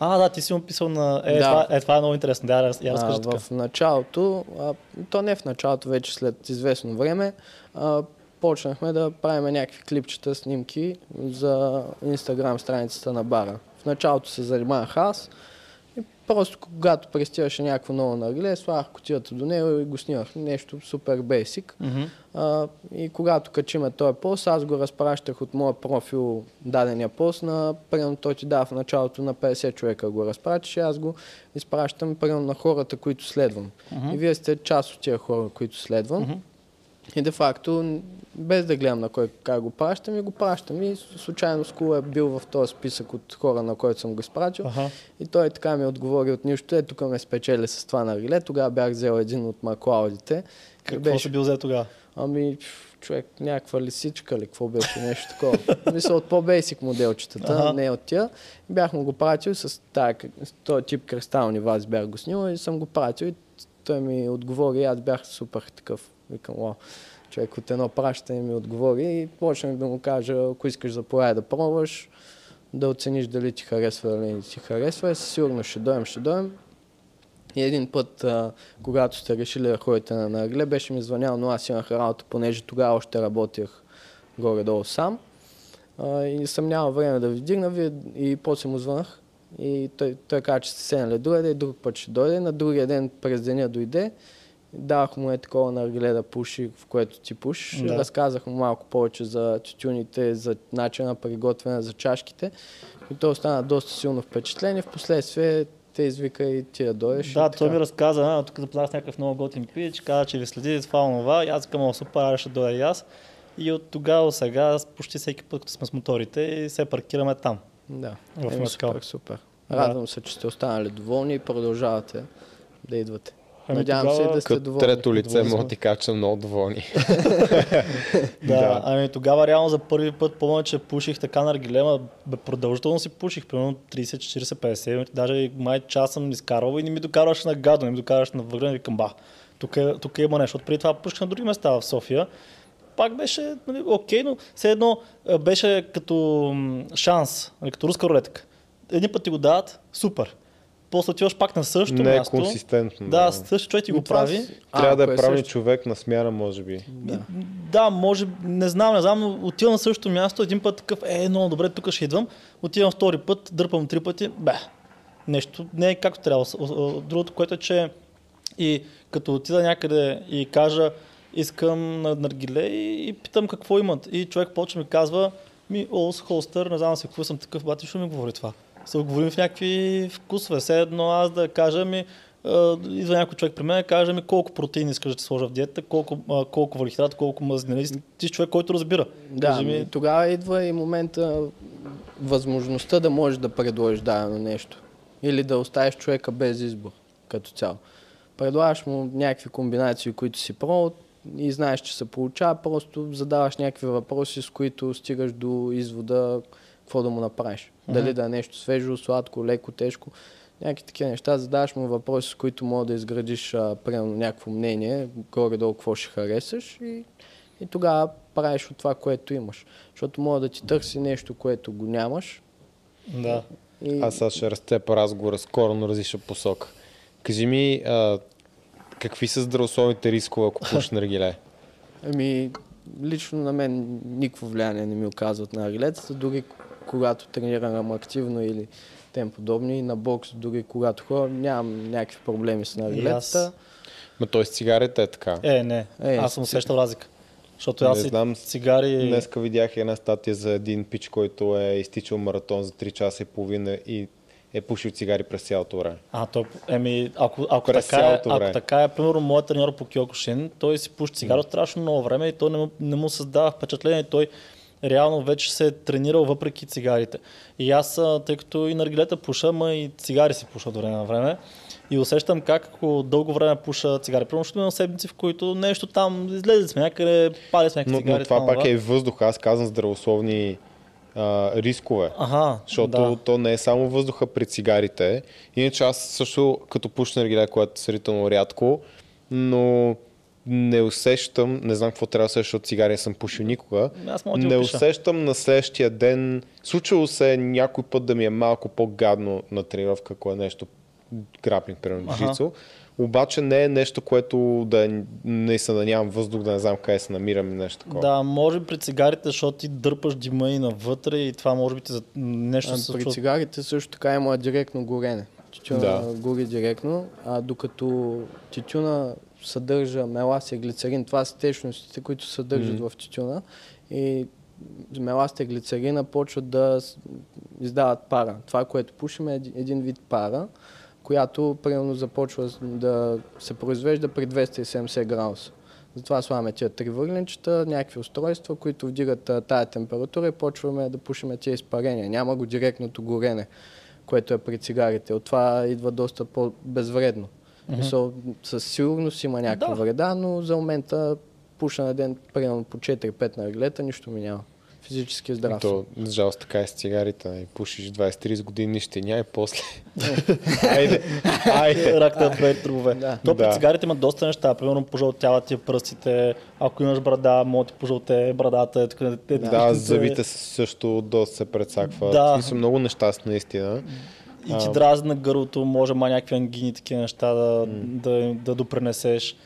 А, да, ти си му писал на... Е, да. това, е, това е много интересно. Да, я разкажи
така. В началото, а, то не в началото, вече след известно време, а, почнахме да правим някакви клипчета, снимки за инстаграм страницата на бара. В началото се занимавах аз просто когато пристигаше някакво ново наргиле, слагах кутията до него и го снимах. Нещо супер бейсик. А, и когато качиме този пост, аз го разпращах от моя профил дадения пост на, примерно той ти дава в началото на 50 човека го разпратиш аз го изпращам примерно на хората, които следвам. И вие сте част от тия хора, които следвам. И де факто, без да гледам на кой как го пращам, и го пращам. И случайно Скул е бил в този списък от хора, на който съм го изпратил.
Аха.
И той така ми отговори от нищо. Е, тук ме спечели с това на риле. Тогава бях взел един от маклаудите.
Какво си бил взе тогава?
Ами, човек, някаква лисичка ли, какво беше нещо такова. Мисля, от по-бейсик моделчетата,
Аха.
не от тия. Бях му го пратил с, този тип кристални вази бях го снимал и съм го пратил и той ми отговори аз бях супер такъв. Викам, вау, човек от едно пращане ми отговори и почнах да му кажа, ако искаш заповядай да пробваш, да оцениш дали ти харесва или не ти харесва. Сигурно ще дойдем, ще дойдем. И един път, а, когато сте решили да ходите на нагле, беше ми звънял, но аз имах работа, понеже тогава още работех горе-долу сам. А, и съм нямал време да ви вдигна, вие, и после му звънах. И той, той каза, че сте седнали другаде, и друг път ще дойде. На другия ден през деня дойде. Давах му е такова наргиле да пуши, в което ти пушиш.
Да.
Разказах му малко повече за тютюните, за начина на приготвяне, за чашките. И той остана доста силно впечатлен и в последствие те извика и ти да дойдеш.
Да, той ми разказа, а, тук запознах някакъв много готин пич, каза, че ви следи това, онова, и аз към супер, аре, ще дойда и аз. И от тогава сега, почти всеки път, като сме с моторите, и се паркираме там.
Да,
В
Еми,
Маскал.
супер, супер.
Да.
Радвам се, че сте останали доволни и продължавате да идвате.
Ами
Надявам се
тогава,
да сте
Като
доволни.
трето лице мога да ти кажа, че съм много доволни.
Да,
Да.
ами тогава реално за първи път помня, че пуших така на аргилема, бе, продължително си пуших, примерно 30, 40, 50 минути, даже и май час съм изкарвал и не ми докарваше на гадо, не ми докарваше на въгрън и викам ба, тук, е, тук има нещо. От преди това пуших на други места в София. Пак беше нали, окей, но все едно а, беше като шанс, нали, като руска рулетка. Един път ти го дават, супер. После отиваш пак на същото
Не е
място.
консистентно.
Да, същия човек ти го прави.
си- А,
Трябва да е
е
правилен
също.
човек на смяна, може би.
Да.
Да, може, не знам, не знам, но отивам на същото място, един път такъв, е, много добре, тук ще идвам. Отивам втори път, дърпам три пъти, бе, нещо не е както трябва. Другото, което е, че и като отида някъде и кажа, искам на наргиле и, и питам какво имат. И човек почва ми казва, ми, Олс Холстър, не знам си какво съм такъв, бати, що ми говори това. Се говорим в някакви вкусове. Все едно аз да кажа ми, идва някой човек при мен и каже ми колко протеини искаш да сложа в диета, колко, а, колко въглехидрат, колко мазнини. Ти си човек, който разбира.
Да,
Кажи
ми... тогава идва и момента, възможността да можеш да предложиш дадено нещо. Или да оставиш човека без избор, като цяло. Предлагаш му някакви комбинации, които си пробвал и знаеш, че се получава, просто задаваш някакви въпроси, с които стигаш до извода какво да му направиш. Дали да е нещо свежо, сладко, леко, тежко. Някакви такива неща. Задаваш му въпроси, с които мога да изградиш а, примерно някакво мнение, горе-долу какво ще харесаш и, и тогава правиш от това, което имаш. Защото мога да ти търси нещо, което го нямаш.
Да.
И...
Аз сега ще разцепа разговора скоро на различна посока. Кажи ми, а, какви са здравословните рискове, ако пушиш наргиле?
Ами, лично на мен никакво влияние не ми оказват на арилетата, дори когато тренирам активно или тем подобни, на бокс, дори когато ходя, нямам някакви проблеми с нарилетата.
Ма т.е. цигарите е така.
Е, не.
Е,
аз съм
си-
усещал разлика. Защото аз и
знам,
цигари...
Днеска видях една статия за един пич, който е изтичал маратон за 3 часа и половина и е пушил цигари през цялото време.
А, той, еми, ако, ако,
През
така, е, ако така е, примерно, моят треньор по Киокушин, той си пуши цигара страшно много време и той не му, не му създава впечатление. Той реално вече се е тренирал въпреки цигарите. И аз, тъй като и наргилета пуша, ма и цигари си пуша до време на време. И усещам как ако дълго време пуша цигари. Примерно ще има седмици, в които нещо там, излезе сме някъде, пали сме някакви
Но,
цигари.
но това пак е въздух. Аз казвам здравословни а, рискове.
Ага,
Защото
да.
то не е само въздуха при цигарите. Иначе аз също като пуша наргиле, което е сравнително рядко, но не усещам, не знам какво трябва да усещам, защото цигари не съм пушил никога.
Аз мога да
не
опиша.
усещам на следващия ден. Случвало се някой път да ми е малко по-гадно на тренировка, ако е нещо граплинг, примерно
Аха.
джицу. Обаче не е нещо, което да е, наистина да нямам въздух, да не знам къде се намирам и нещо такова.
Да, може при цигарите, защото ти дърпаш дима и навътре и това може би ти за нещо
А,
се
при цигарите също така има директно горене. тютюна
Да.
гори директно, а докато тютюна съдържа мелас и глицерин, това са течностите, които съдържат в тютюна и меласта и глицерина почват да издават пара. Това, което пушим е еди- един вид пара, която примерно започва да се произвежда при 270 градуса. Затова слагаме тия три въгленчета, някакви устройства, които вдигат тая температура и почваме да пушиме тия изпарения. Няма го директното горене, което е при цигарите. От това идва доста по-безвредно. Мисъл, със сигурност има някаква
Да.
вреда, но за момента пуша на ден примерно по 4-5 нарглета, нищо ми няма. Физически здрав. съм.
То, за жалост, така е с цигарите. И пушиш 20-30 години, нищо няма и после. айде, айде.
Рак да прави трубове.
Да.
То при
Да.
цигарите има доста неща. Примерно пожълтяват ти пръстите. Ако имаш брада, може да ти пожълте брадата. Тук, те,
Да, зъбите също доста се предсакват.
Да.
Да. са много неща наистина.
И ти дразни на гърлото, може ма някакви ангини, такива неща да, да, да допренесеш.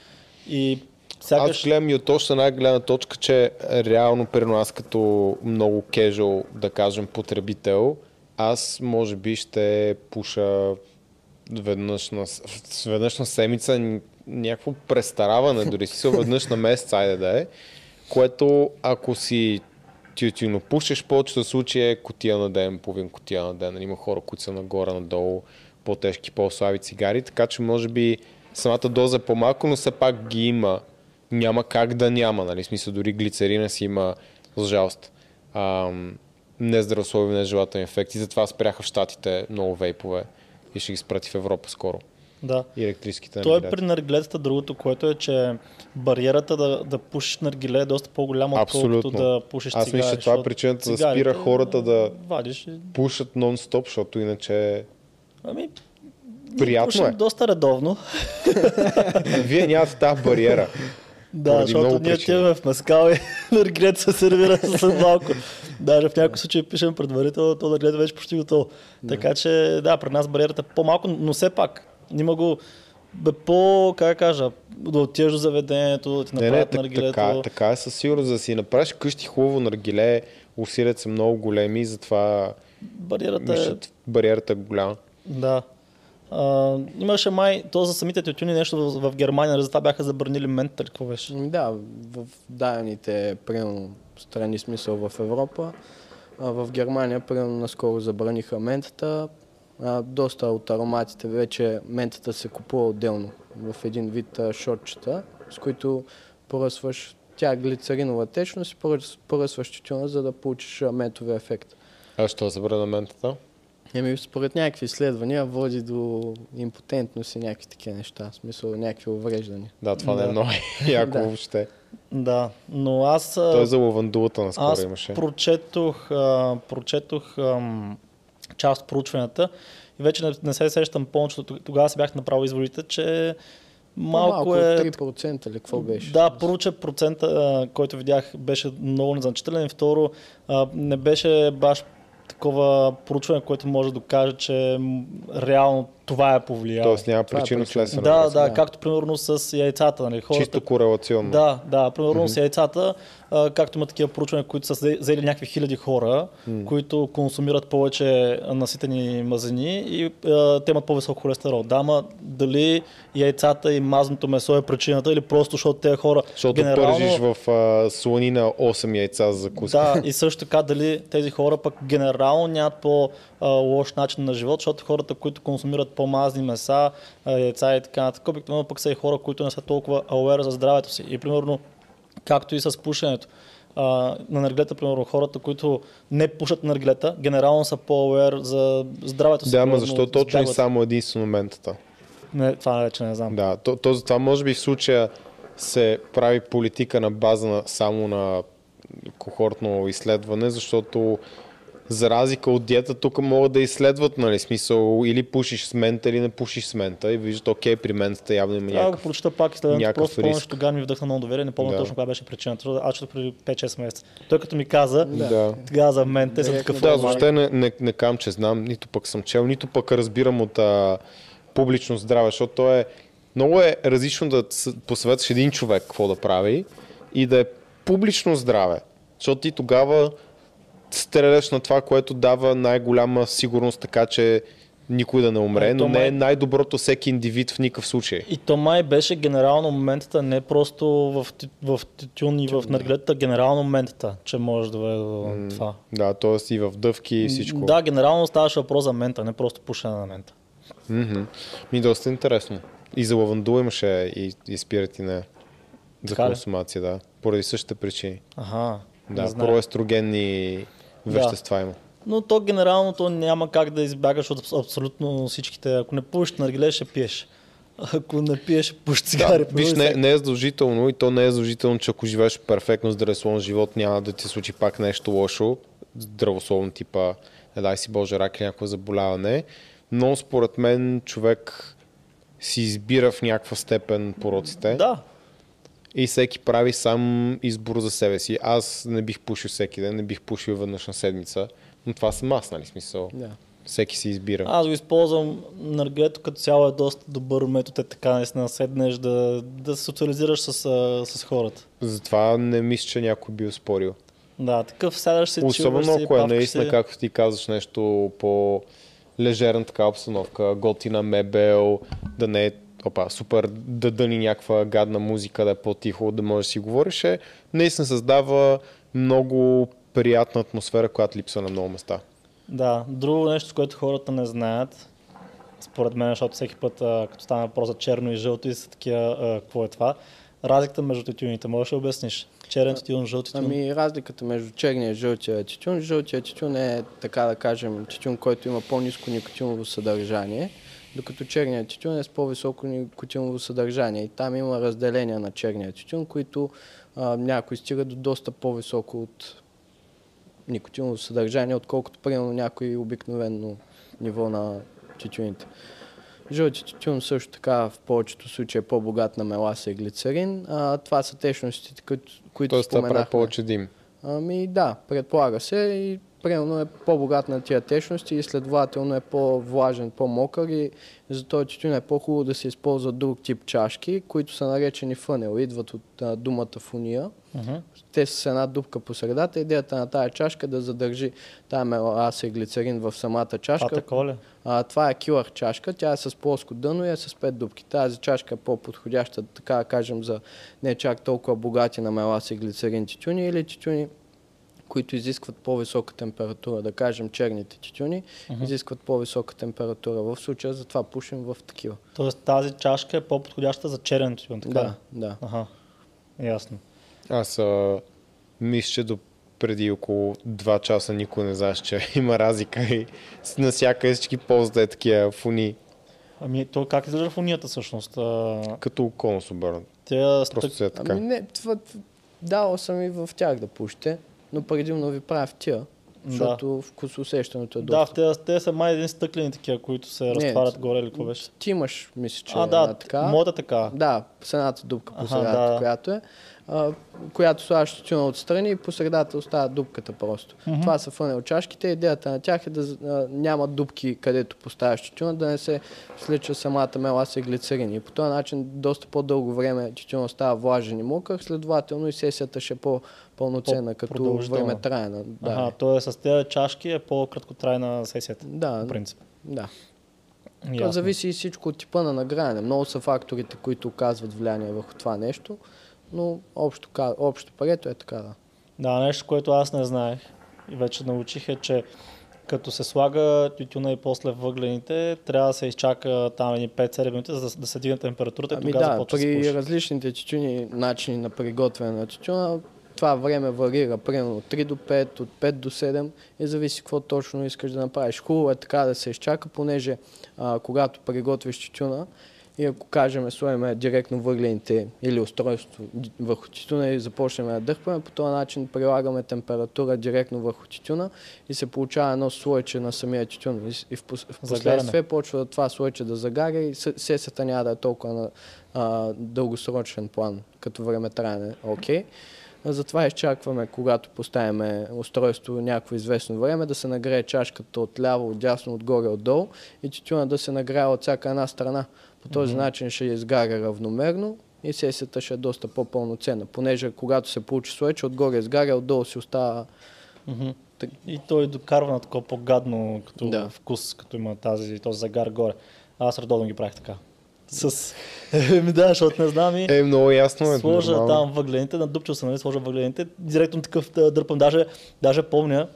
И
Аз
сякаш...
гледам и от още една гледна точка, че реално при нас като много кежуал, да кажем, потребител, аз може би ще пуша веднъж на, веднъж на седмица някакво престараване, дори си веднъж на месец, айде да е, което ако си тютюно пушеш, повечето случаи е котия на ден, половин котия на ден. Има хора, които са нагоре, надолу, по-тежки, по-слаби цигари, така че може би самата доза е по-малко, но все пак ги има. Няма как да няма, нали? В смисъл дори глицерина си има, за жалост, ам, нездравословни, нежелателни ефекти. Затова спряха в Штатите много вейпове и ще ги спрати в Европа скоро.
Да.
И електрическите
То е
наргилета.
при наргилетата другото, което е, че бариерата да, да пушиш наргиле е доста по-голяма, отколкото да пушиш
Аз
цигари.
мисля, че това е причината да спира хората да
Вадиш
пушат нон-стоп, защото иначе
Ами,
Приятно е.
доста редовно.
вие нямате тази бариера.
Да, защото ние отиваме в Маскал и наргилет се сервира след малко. Даже в някои случаи пишем предварително, то наргилет вече почти готово. Така че, да, при нас бариерата е по-малко, но все пак има го бе, по, как кажа, да отидеш до заведението, да ти
Не, не,
направят
так,
наргилето.
така, така е със сигурност. За да си направиш къщи хубаво наргиле, усилията са много големи, затова
Бариерата е...
мисля, бариерата е голяма.
Да. А, имаше май, то за самите тютюни нещо в, в Германия, нали, затова бяха забранили мента, или какво беше?
Ами Да, в дадените, примерно, страни смисъл в Европа. А в Германия, примерно, наскоро забраниха ментата. А, доста от ароматите вече ментата се купува отделно в един вид а, шотчета, с които поръсваш тя е глицеринова течност и поръс- поръсваш тютюна, за да получиш ментовия ефект.
А що забрана ментата?
Еми, според някакви изследвания води до импотентност и някакви такива неща, в смисъл някакви увреждания.
Да, това не
Да.
е много яко
Да.
въобще.
Да, но аз...
Той е за лавандулата наскоро
Аз
имаше.
прочетох, а, прочетох ам, част от проучванията и вече не, не се сещам повече, тогава си бях направил изводите, че малко,
Малко
е...
3% или какво беше?
Да, първо, процента, който видях, беше много незначителен и второ, не беше баш такова проучване, което може да докаже, че реално това е повлияло.
Тоест няма
е
причина
причина.
следствена
да, да,
да.
както примерно с яйцата. Нали, хората,
Чисто корелационно.
да, да, примерно с яйцата, а, както има такива проучвания, които са взе- взели някакви хиляди хора, които консумират повече наситени мазнини и а, те имат по-висок холестерол. Да, ма дали яйцата и мазното месо е причината или просто защото тези хора
Защото
генерално...
пържиш в а, сланина 8 яйца за закуска.
Да, и също така дали тези хора пък генерално нямат по-лош начин на живот, защото хората, които консумират по-мазни меса, яйца и така нататък, обикновено пък са и хора, които не са толкова aware за здравето си. И примерно, както и с пушенето. А, на наргилета, примерно, хората, които не пушат наргилета, генерално са по-aware за здравето си.
Да, ама защо точно и само единствено ментата?
Не, това вече не знам.
Да, то, то, това може би в случая се прави политика на база на, само на кохортно изследване, защото за разлика от диета, тук могат да изследват, нали, смисъл, или пушиш с мента, или не пушиш с мента и виждат, окей, при ментата явно има
Трябва да го
някакъв...
прочета пак и след
някакъв
просто помня, че тогава ми вдъхна много доверие, не помня
Да.
точно коя беше причината. Аз чето преди 5-6 месеца. Той като ми каза,
Да.
тогава за мен те са
Директно
такъв.
Да,
«О,
въобще не, не, не кам, че знам, нито пък съм чел, нито пък разбирам от а, публично здраве, защото то е много е различно да посъветваш един човек какво да прави и да е публично здраве, защото ти тогава стреляш на това, което дава най-голяма сигурност, така че никой да не умре,
то
но не е
май-
най-доброто всеки индивид в никакъв случай.
И то май беше генерално моментата, не просто в, в тютюн и в наргилетата, генерално моментата, че може да бъде до това.
Да, т.е. и в дъвки и всичко.
Да, генерално ставаше въпрос за мента, не просто пушене на мента.
Мгм. Ми доста интересно. И за лавандула имаше и, и спирати на за консумация, да. Поради същите причини.
Ага,
Да,
знам.
проестрогенни вещества има.
Но то генерално то няма как да избягаш от абс- абсолютно всичките. Ако не пушиш наргиле, ще пиеш. Ако не пиеш, пушиш цигари.
Да, виж, не, не е задължително и то не е задължително, че ако живееш перфектно здравословен живот, няма да ти случи пак нещо лошо, здравословно типа, не дай си Боже, рак или някакво заболяване, но според мен човек си избира в някаква степен пороците
Да,
и всеки прави сам избор за себе си. Аз не бих пушил всеки ден, не бих пушил веднъж на седмица, но това съм аз, нали смисъл.
Да.
Всеки си избира.
аз го използвам. Наргилето като цяло е доста добър метод, е така наистина седнеш да, да се социализираш с, с хората.
Затова не мисля, че някой би спорил.
Да, такъв сядаш си,
Особено ако е наистина,
си.
както ти казваш, нещо по лежерна така обстановка, готина мебел, да не е опа, супер да дъни някаква гадна музика, да е по-тихо, да можеш да си говориш, е, наистина създава много приятна атмосфера, която липсва на много места.
Да, друго нещо, което хората не знаят, според мен, защото всеки път, като стане въпрос за черно и жълто и са такива, а, какво е това, разликата между тютюните, можеш да обясниш? Черен тютюн, жълт тютюн?
Ами разликата между черния и жълтия тютюн. Жълтия тютюн е, така да кажем, тютюн, който има по-низко никотиново съдържание, докато черният тютюн е с по-високо никотиново съдържание. И там има разделения на черния тютюн, които а, някои стигат до доста по-високо от никотиново съдържание, отколкото примерно някой обикновено ниво на тютюните. Жълти тютюн също така в повечето случаи е по-богат на меласа и глицерин. А, това са течностите, които, които
Тоест, това прави
споменахме.
повече дим.
Ами да, предполага се и примерно е по-богат на тия течности и следователно е по-влажен, по-мокър и за този тютюн е по-хубаво да се използва друг тип чашки, които са наречени фънел, идват от а, думата фуния.
Мгм.
Те са с една дупка по средата. Идеята на тази чашка е да задържи тази меласа и глицерин в самата чашка.
такова ли?
А, това е килър чашка, тя е с плоско дъно и е с пет дупки. Тази чашка е по-подходяща, така да кажем, за не чак толкова богати на меласа и глицерин тютюни или тютюни, които изискват по-висока температура. Да кажем, черните тютюни изискват по-висока температура. В случая затова пушим в такива.
Тоест тази чашка е по-подходяща за черен тютюн, така?
Да, да.
Аха, ясно.
Аз а, мисля, че до преди около 2 часа никой не знаеш, че има разлика и насякъде всички ползват е такива фуни,
Ами, то как изглежда в унията всъщност? А,
като конус обърнат.
Тя
Просто
стък...
е така.
Ами не, това, дал съм и в тях да пушите, но предимно ви правя в тия,
Да.
защото е
Да,
доста.
в тези, те са май един стъклени такива, които се
Не,
разтварят горе или какво беше.
Ти имаш, мисля, че
А,
е една
да,
така.
моята е така.
Да, с едната дупка по средата,
да.
която е. Която слагаш тютюна отстрани и по средата остава дупката просто. Това са фънел чашките. Идеята на тях е да а, няма дупки, където поставяш тютюна, да не се слича самата меласа и глицерин. И по този начин доста по-дълго време тютюна става влажен и мокър, следователно и сесията ще е по-пълноценна, като време трайна. Да,
Ага, т.е. с тези чашки е по-краткотрайна сесията.
да,
По принцип.
да. То зависи и всичко от типа на нагряване. Много са факторите, които оказват влияние върху това нещо, но общо, общо парето е така, да.
Да, нещо, което аз не знаех и вече научих е, че като се слага тютюна и после въглените, трябва да се изчака там едни 5-7 минути, за да, да се дигне температурата и
Ами
тогава
да,
започва да
при
пуши.
различните тютюни начини на приготвяне на тютюна, това време варира примерно от 3 до 5, от 5 до 7 и зависи какво точно искаш да направиш. Хубаво е така да се изчака, понеже а, когато приготвиш тютюна и ако кажем сложим директно въглените или устройството върху тютюна и започнем да дърпаме, по този начин прилагаме температура директно върху тютюна и се получава едно слойче на самия тютюн. И, в, последствие почва това слойче да загаря и се- сесията няма да е толкова на а, дългосрочен план, като време траяне. Окей. А Затова изчакваме, когато поставяме устройство някакво известно време, да се нагрее чашката от ляво, от дясно, отгоре, отдолу и тютюна да се нагрее от всяка една страна. По този начин ще изгаря равномерно и сесията ще е доста по-пълноценна, понеже когато се получи слойче, отгоре изгаря, отдолу си остава
Мгм. И той докарва на такова по-гадно като
Да.
вкус, като има тази, този загар горе. Аз редовно ги правих така. С... Ми да, защото не знам и...
Е, много ясно е.
Сложа
нормално.
там въглените, надупчил съм, нали, сложа въглените, директно такъв дърпам, даже, даже помня,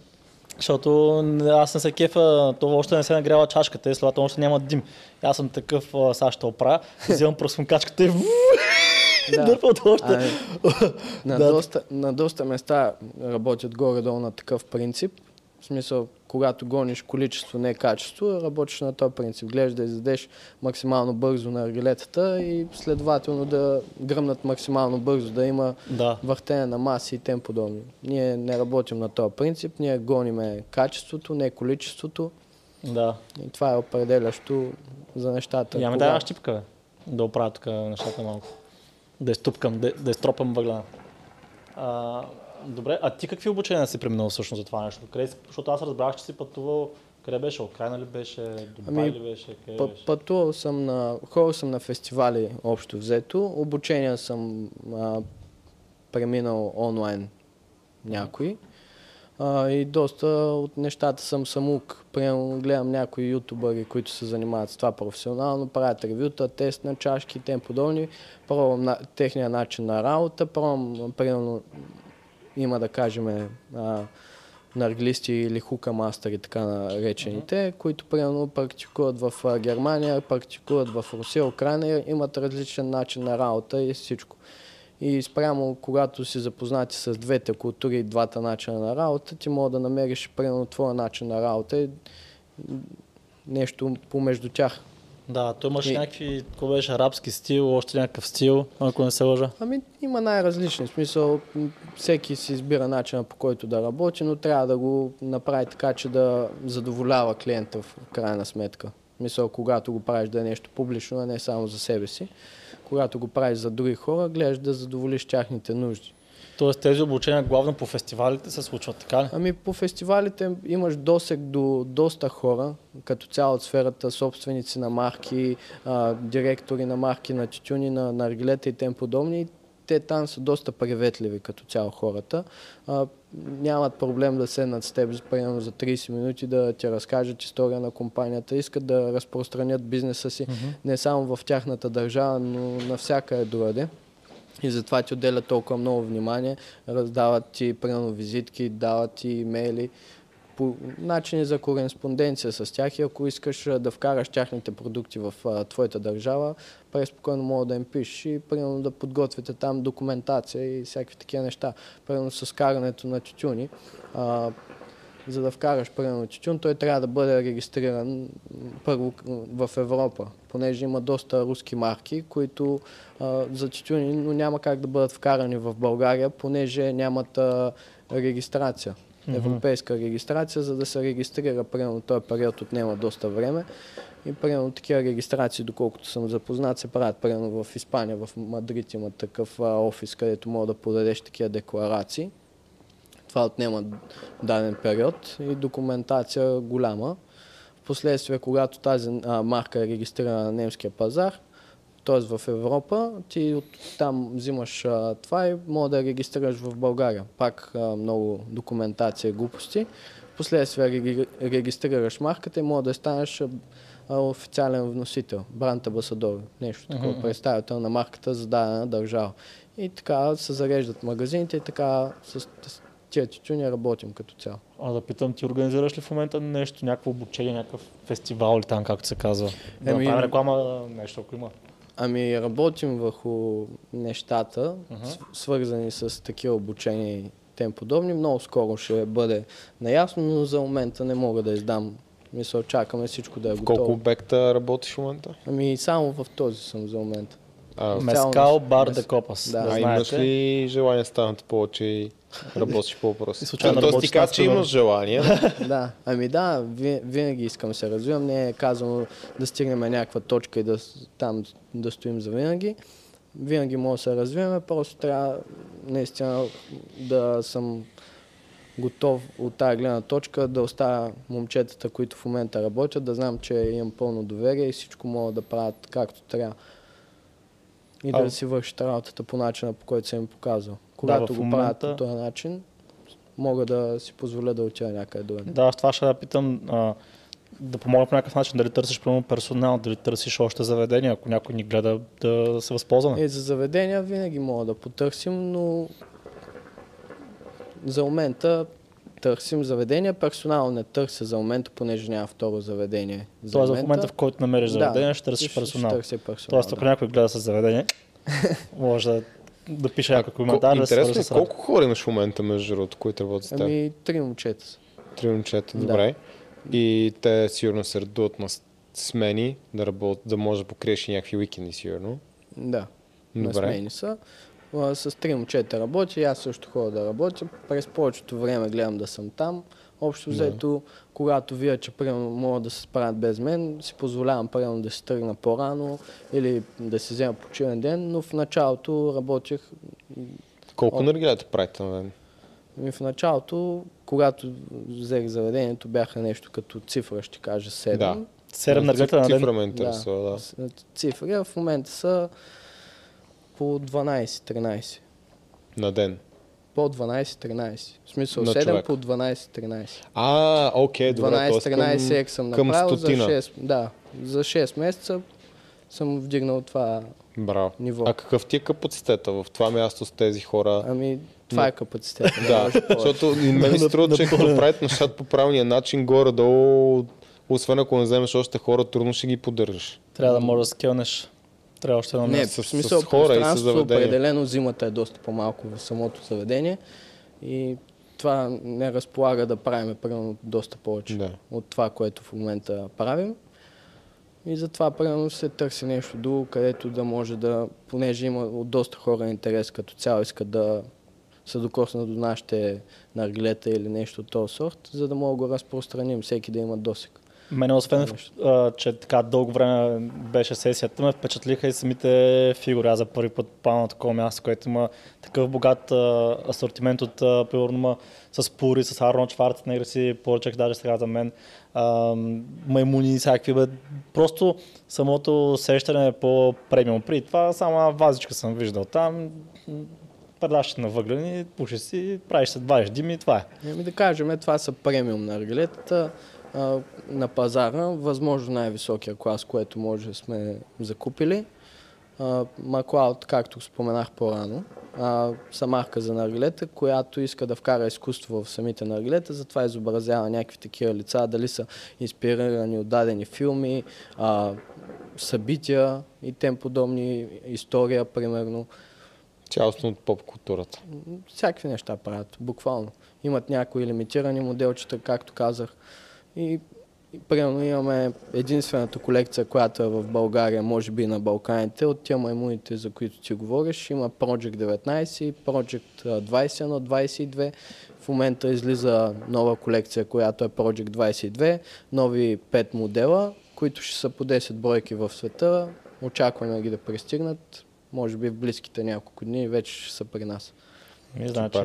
защото аз не се кефа, това още не се нагрява чашката и следователно още няма дим. Аз съм такъв, сега ще оправя, взимам просвънкачката и
Да.
дърпам още.
Ами, на,
Да.
доста, на доста места работят горе-долу на такъв принцип. В смисъл, когато гониш количество, не качество, работиш на този принцип. Гледаш да издадеш максимално бързо на аргилетата и следователно да гръмнат максимално бързо, да има
Да.
въртене на маси и тем подобни. Ние не работим на този принцип, ние гониме качеството, не количеството
Да.
и това е определящо за нещата.
Я
Кога-
дай една щипка, бе. Да оправя тук нещата малко. Да изтупкам, да, да изтропам въглена. А, добре, а ти какви обучения си преминал всъщност за това нещо? Къде, защото аз разбрах, че си пътувал, къде беше? Украина ли беше? Дубай
Ами,
ли беше? Къде
Път,
беше?
пътувал съм на, ходил съм на фестивали общо взето. Обучения съм а, преминал онлайн някои. А, и доста от нещата съм самук. Примерно гледам някои ютубъри, които се занимават с това професионално, правят ревюта, тест на чашки и тем подобни. Пробвам на, техния начин на работа, пробвам, примерно, има да кажем, а, нарглисти или хука мастери, така наречените, които примерно практикуват в Германия, практикуват в Русия, Украина, имат различен начин на работа и всичко. И спрямо, когато си запознати с двете култури и двата начина на работа, ти мога да намериш примерно твоя начин на работа и нещо помежду тях.
Да, той имаше
И-
някакви, какво беше, арабски стил, още някакъв стил, ако не се лъжа.
Ами има най-различни. Смисъл, всеки си избира начина по който да работи, но трябва да го направи така, че да задоволява клиента в крайна сметка. Мисъл, когато го правиш да е нещо публично, а не само за себе си. Когато го правиш за други хора, гледаш да задоволиш тяхните нужди.
Тоест тези обучения главно по фестивалите се случват, така ли?
Ами по фестивалите имаш досег до доста хора, като цяло от сферата, собственици на марки, а, директори на марки на тютюни, на наргилета и тем подобни. Те там са доста приветливи като цяло хората. А, нямат проблем да седнат с теб примерно за 30 минути да ти разкажат история на компанията. Искат да разпространят бизнеса си не само в тяхната държава, но навсякъде другаде. И затова ти отделят толкова много внимание, раздават ти примерно визитки, дават ти имейли, по начини за кореспонденция с тях и ако искаш да вкараш тяхните продукти в а, твоята държава, преспокойно мога да им пишеш и примерно да подготвите там документация и всякакви такива неща. Примерно с карането на тютюни. А, за да вкараш примерно тютюн, той трябва да бъде регистриран първо в Европа, понеже има доста руски марки, които а, за тютюни, но няма как да бъдат вкарани в България, понеже нямат а, регистрация. Европейска регистрация, за да се регистрира, примерно този период отнема доста време. И примерно такива регистрации, доколкото съм запознат, се правят примерно в Испания, в Мадрид има такъв а, офис, където мога да подадеш такива декларации. Това отнема даден период и документация голяма. Впоследствие, когато тази а, марка е регистрирана на немския пазар, т.е. в Европа, ти от там взимаш а, това и мога да регистрираш в България. Пак а, много документация и глупости. Впоследствие реги- регистрираш марката и мога да станеш а, официален вносител, бранд амбасадор, нещо такова, представител на марката за дадена държава. И така се зареждат магазините и така с, с тия тютюни работим като цяло.
А да питам, ти организираш ли в момента нещо, някакво обучение, някакъв фестивал или там, както се казва? Да
Еми-
направим реклама, нещо, ако има.
Ами работим върху нещата, с- свързани с такива обучения и тем подобни. Много скоро ще бъде наясно, но за момента не мога да издам. Мисля, чакаме всичко да е
В колко
готово.
обекта работиш в момента?
Ами само в този съм за момента.
А,
Мескал, бар, де Копас.
Да.
Да,
а имаш ли желание да станат повече и работиш по въпроси?
Случайно
Тоест ти каза, че имаш желание.
да, ами да, ви- винаги искам да се развивам. Не е казано да стигнем някаква точка и да там да стоим за винаги. Винаги може да се развиваме, просто трябва наистина да съм готов от тази гледна точка да оставя момчетата, които в момента работят, да знам, че имам пълно доверие и всичко могат да правят както трябва. И
А-
да си вършат работата по начина, по който съм им показал. Когато
в
го правят
момента-
по този начин, мога да си позволя да отида някъде до
Да, в това ще да питам а, да помогна по някакъв начин, дали търсиш примерно персонал, дали търсиш още заведения, ако някой ни гледа да се възползваме.
И за заведения винаги мога да потърсим, но за момента търсим заведения, персонал не търся за момента, понеже няма второ заведение. За
Тоест в момента, в който намериш заведение, ще търсиш персонал.
Ще търся персонал.
Тоест, ако
да.
някой гледа с заведение, може да, да пише някой
Ко-
коментар, да се
Интересно
свърже
е колко хора имаш в момента, между другото, които работят с теб?
Ами, три момчета са.
Три момчета,
Да.
добре. И те сигурно се редуват на смени, да, работ, да може да покриеш и някакви уикенди, сигурно.
Да. На
Добре.
смени са. С три момчета работя, и аз също ходя да работя. През повечето време гледам да съм там. Общо
Да.
взето, когато вия, че примерно могат да се справят без мен, си позволявам примерно да си тръгна по-рано или да си взема почивен ден, но в началото работех
Колко
О.
наргилета правите на ден?
Ами в началото, когато взех заведението, бяха нещо като цифра, ще кажа 7.
Да.
Седем наргилета на
Цифра
ден.
ме интересува, да.
С- Цифри а в момента са по 12-13.
На ден.
По 12-13. В смисъл
На
7
човек.
по 12-13.
А, окей, добре. т.е.
12-13
към-
ек съм
към
направил за
стотина.
6, да, за 6 месеца съм вдигнал това
Браво.
ниво.
А какъв ти е капацитета в това място с тези хора?
Ами, това е капацитет.
Да, защото мен ми се струва, че като правите нещата по правилния начин, горе-долу, освен ако не вземеш още хора, трудно ще ги поддържаш.
Трябва да можеш да скелнеш. Трябва още едно място.
в
с-
смисъл
с хора и с заведение.
определено зимата е доста по-малко в самото заведение и това не разполага да правим примерно доста повече
Да.
от това, което в момента правим. И затова примерно се търси нещо друго, където да може да, понеже има от доста хора интерес като цяло, искат да се докоснат до нашите наргилета или нещо от този сорт, за да мога да го разпространим, всеки да има досек.
Мене, освен, а, че така дълго време беше сесията, ме впечатлиха и самите фигури. Аз за първи път попадам на такова място, което има такъв богат а, асортимент от, а, примерно, с пури, с Арнолд Шварценегер си поръчах даже сега за мен. А, маймуни и всякакви. Бе. Просто самото усещане е по-премиум. При това само вазичка съм виждал там. Предаш на въглени, пушиш си, правиш се 20 дими и това е.
Ами да кажем, това са премиум наргилетата а, на пазара, възможно най-високия клас, което може сме закупили. Маклауд, както споменах по-рано, а, са марка за наргилета, която иска да вкара изкуство в самите наргилета, затова изобразява някакви такива лица, дали са инспирирани от дадени филми, а, събития и тем подобни история, примерно.
Цялостно от поп културата.
Всякакви неща правят, буквално. Имат някои лимитирани моделчета, както казах. И, и примерно имаме единствената колекция, която е в България, може би на Балканите, от тия маймуните, за които ти говориш. Има Project 19 и Project а, 21, 22. В момента излиза нова колекция, която е Project 22, нови 5 модела, които ще са по 10 бройки в света. Очакваме ги да пристигнат. Може би в близките няколко дни вече ще са при нас.
И значи,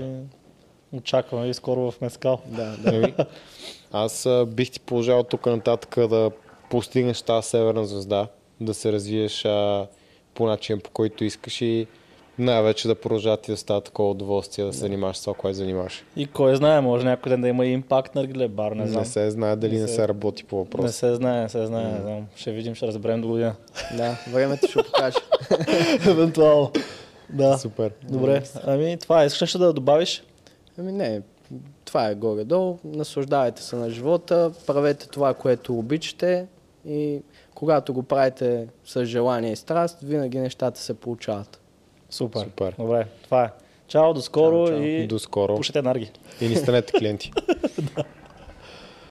очакваме и скоро в Мескал.
Да, да.
Аз бих ти положил тук нататък да постигнеш тази северна звезда, да се развиеш а, по начин, по който искаш и най-вече да продължат и да става такова удоволствие да се занимаваш с това, което занимаваш.
И кой знае, може някой ден да има и импакт на Ргле бар, не
Не,
знам.
се знае дали
Не
не
се-
се работи по
Не
въпроса.
се знае, не се знае, не знам. Ще видим, ще разберем до година.
Да, времето ще покаже.
Евентуално. Да.
Супер.
Добре. Ами това е. Искаш ли да добавиш?
Ами не, това е горе-долу. Наслаждавайте се на живота, правете това, което обичате и когато го правите с желание и страст, винаги нещата се получават.
Супер.
Супер.
Добре, това е. Чао, до скоро
Чао, чао.
и
До скоро.
пушете енергия.
И ни станете клиенти.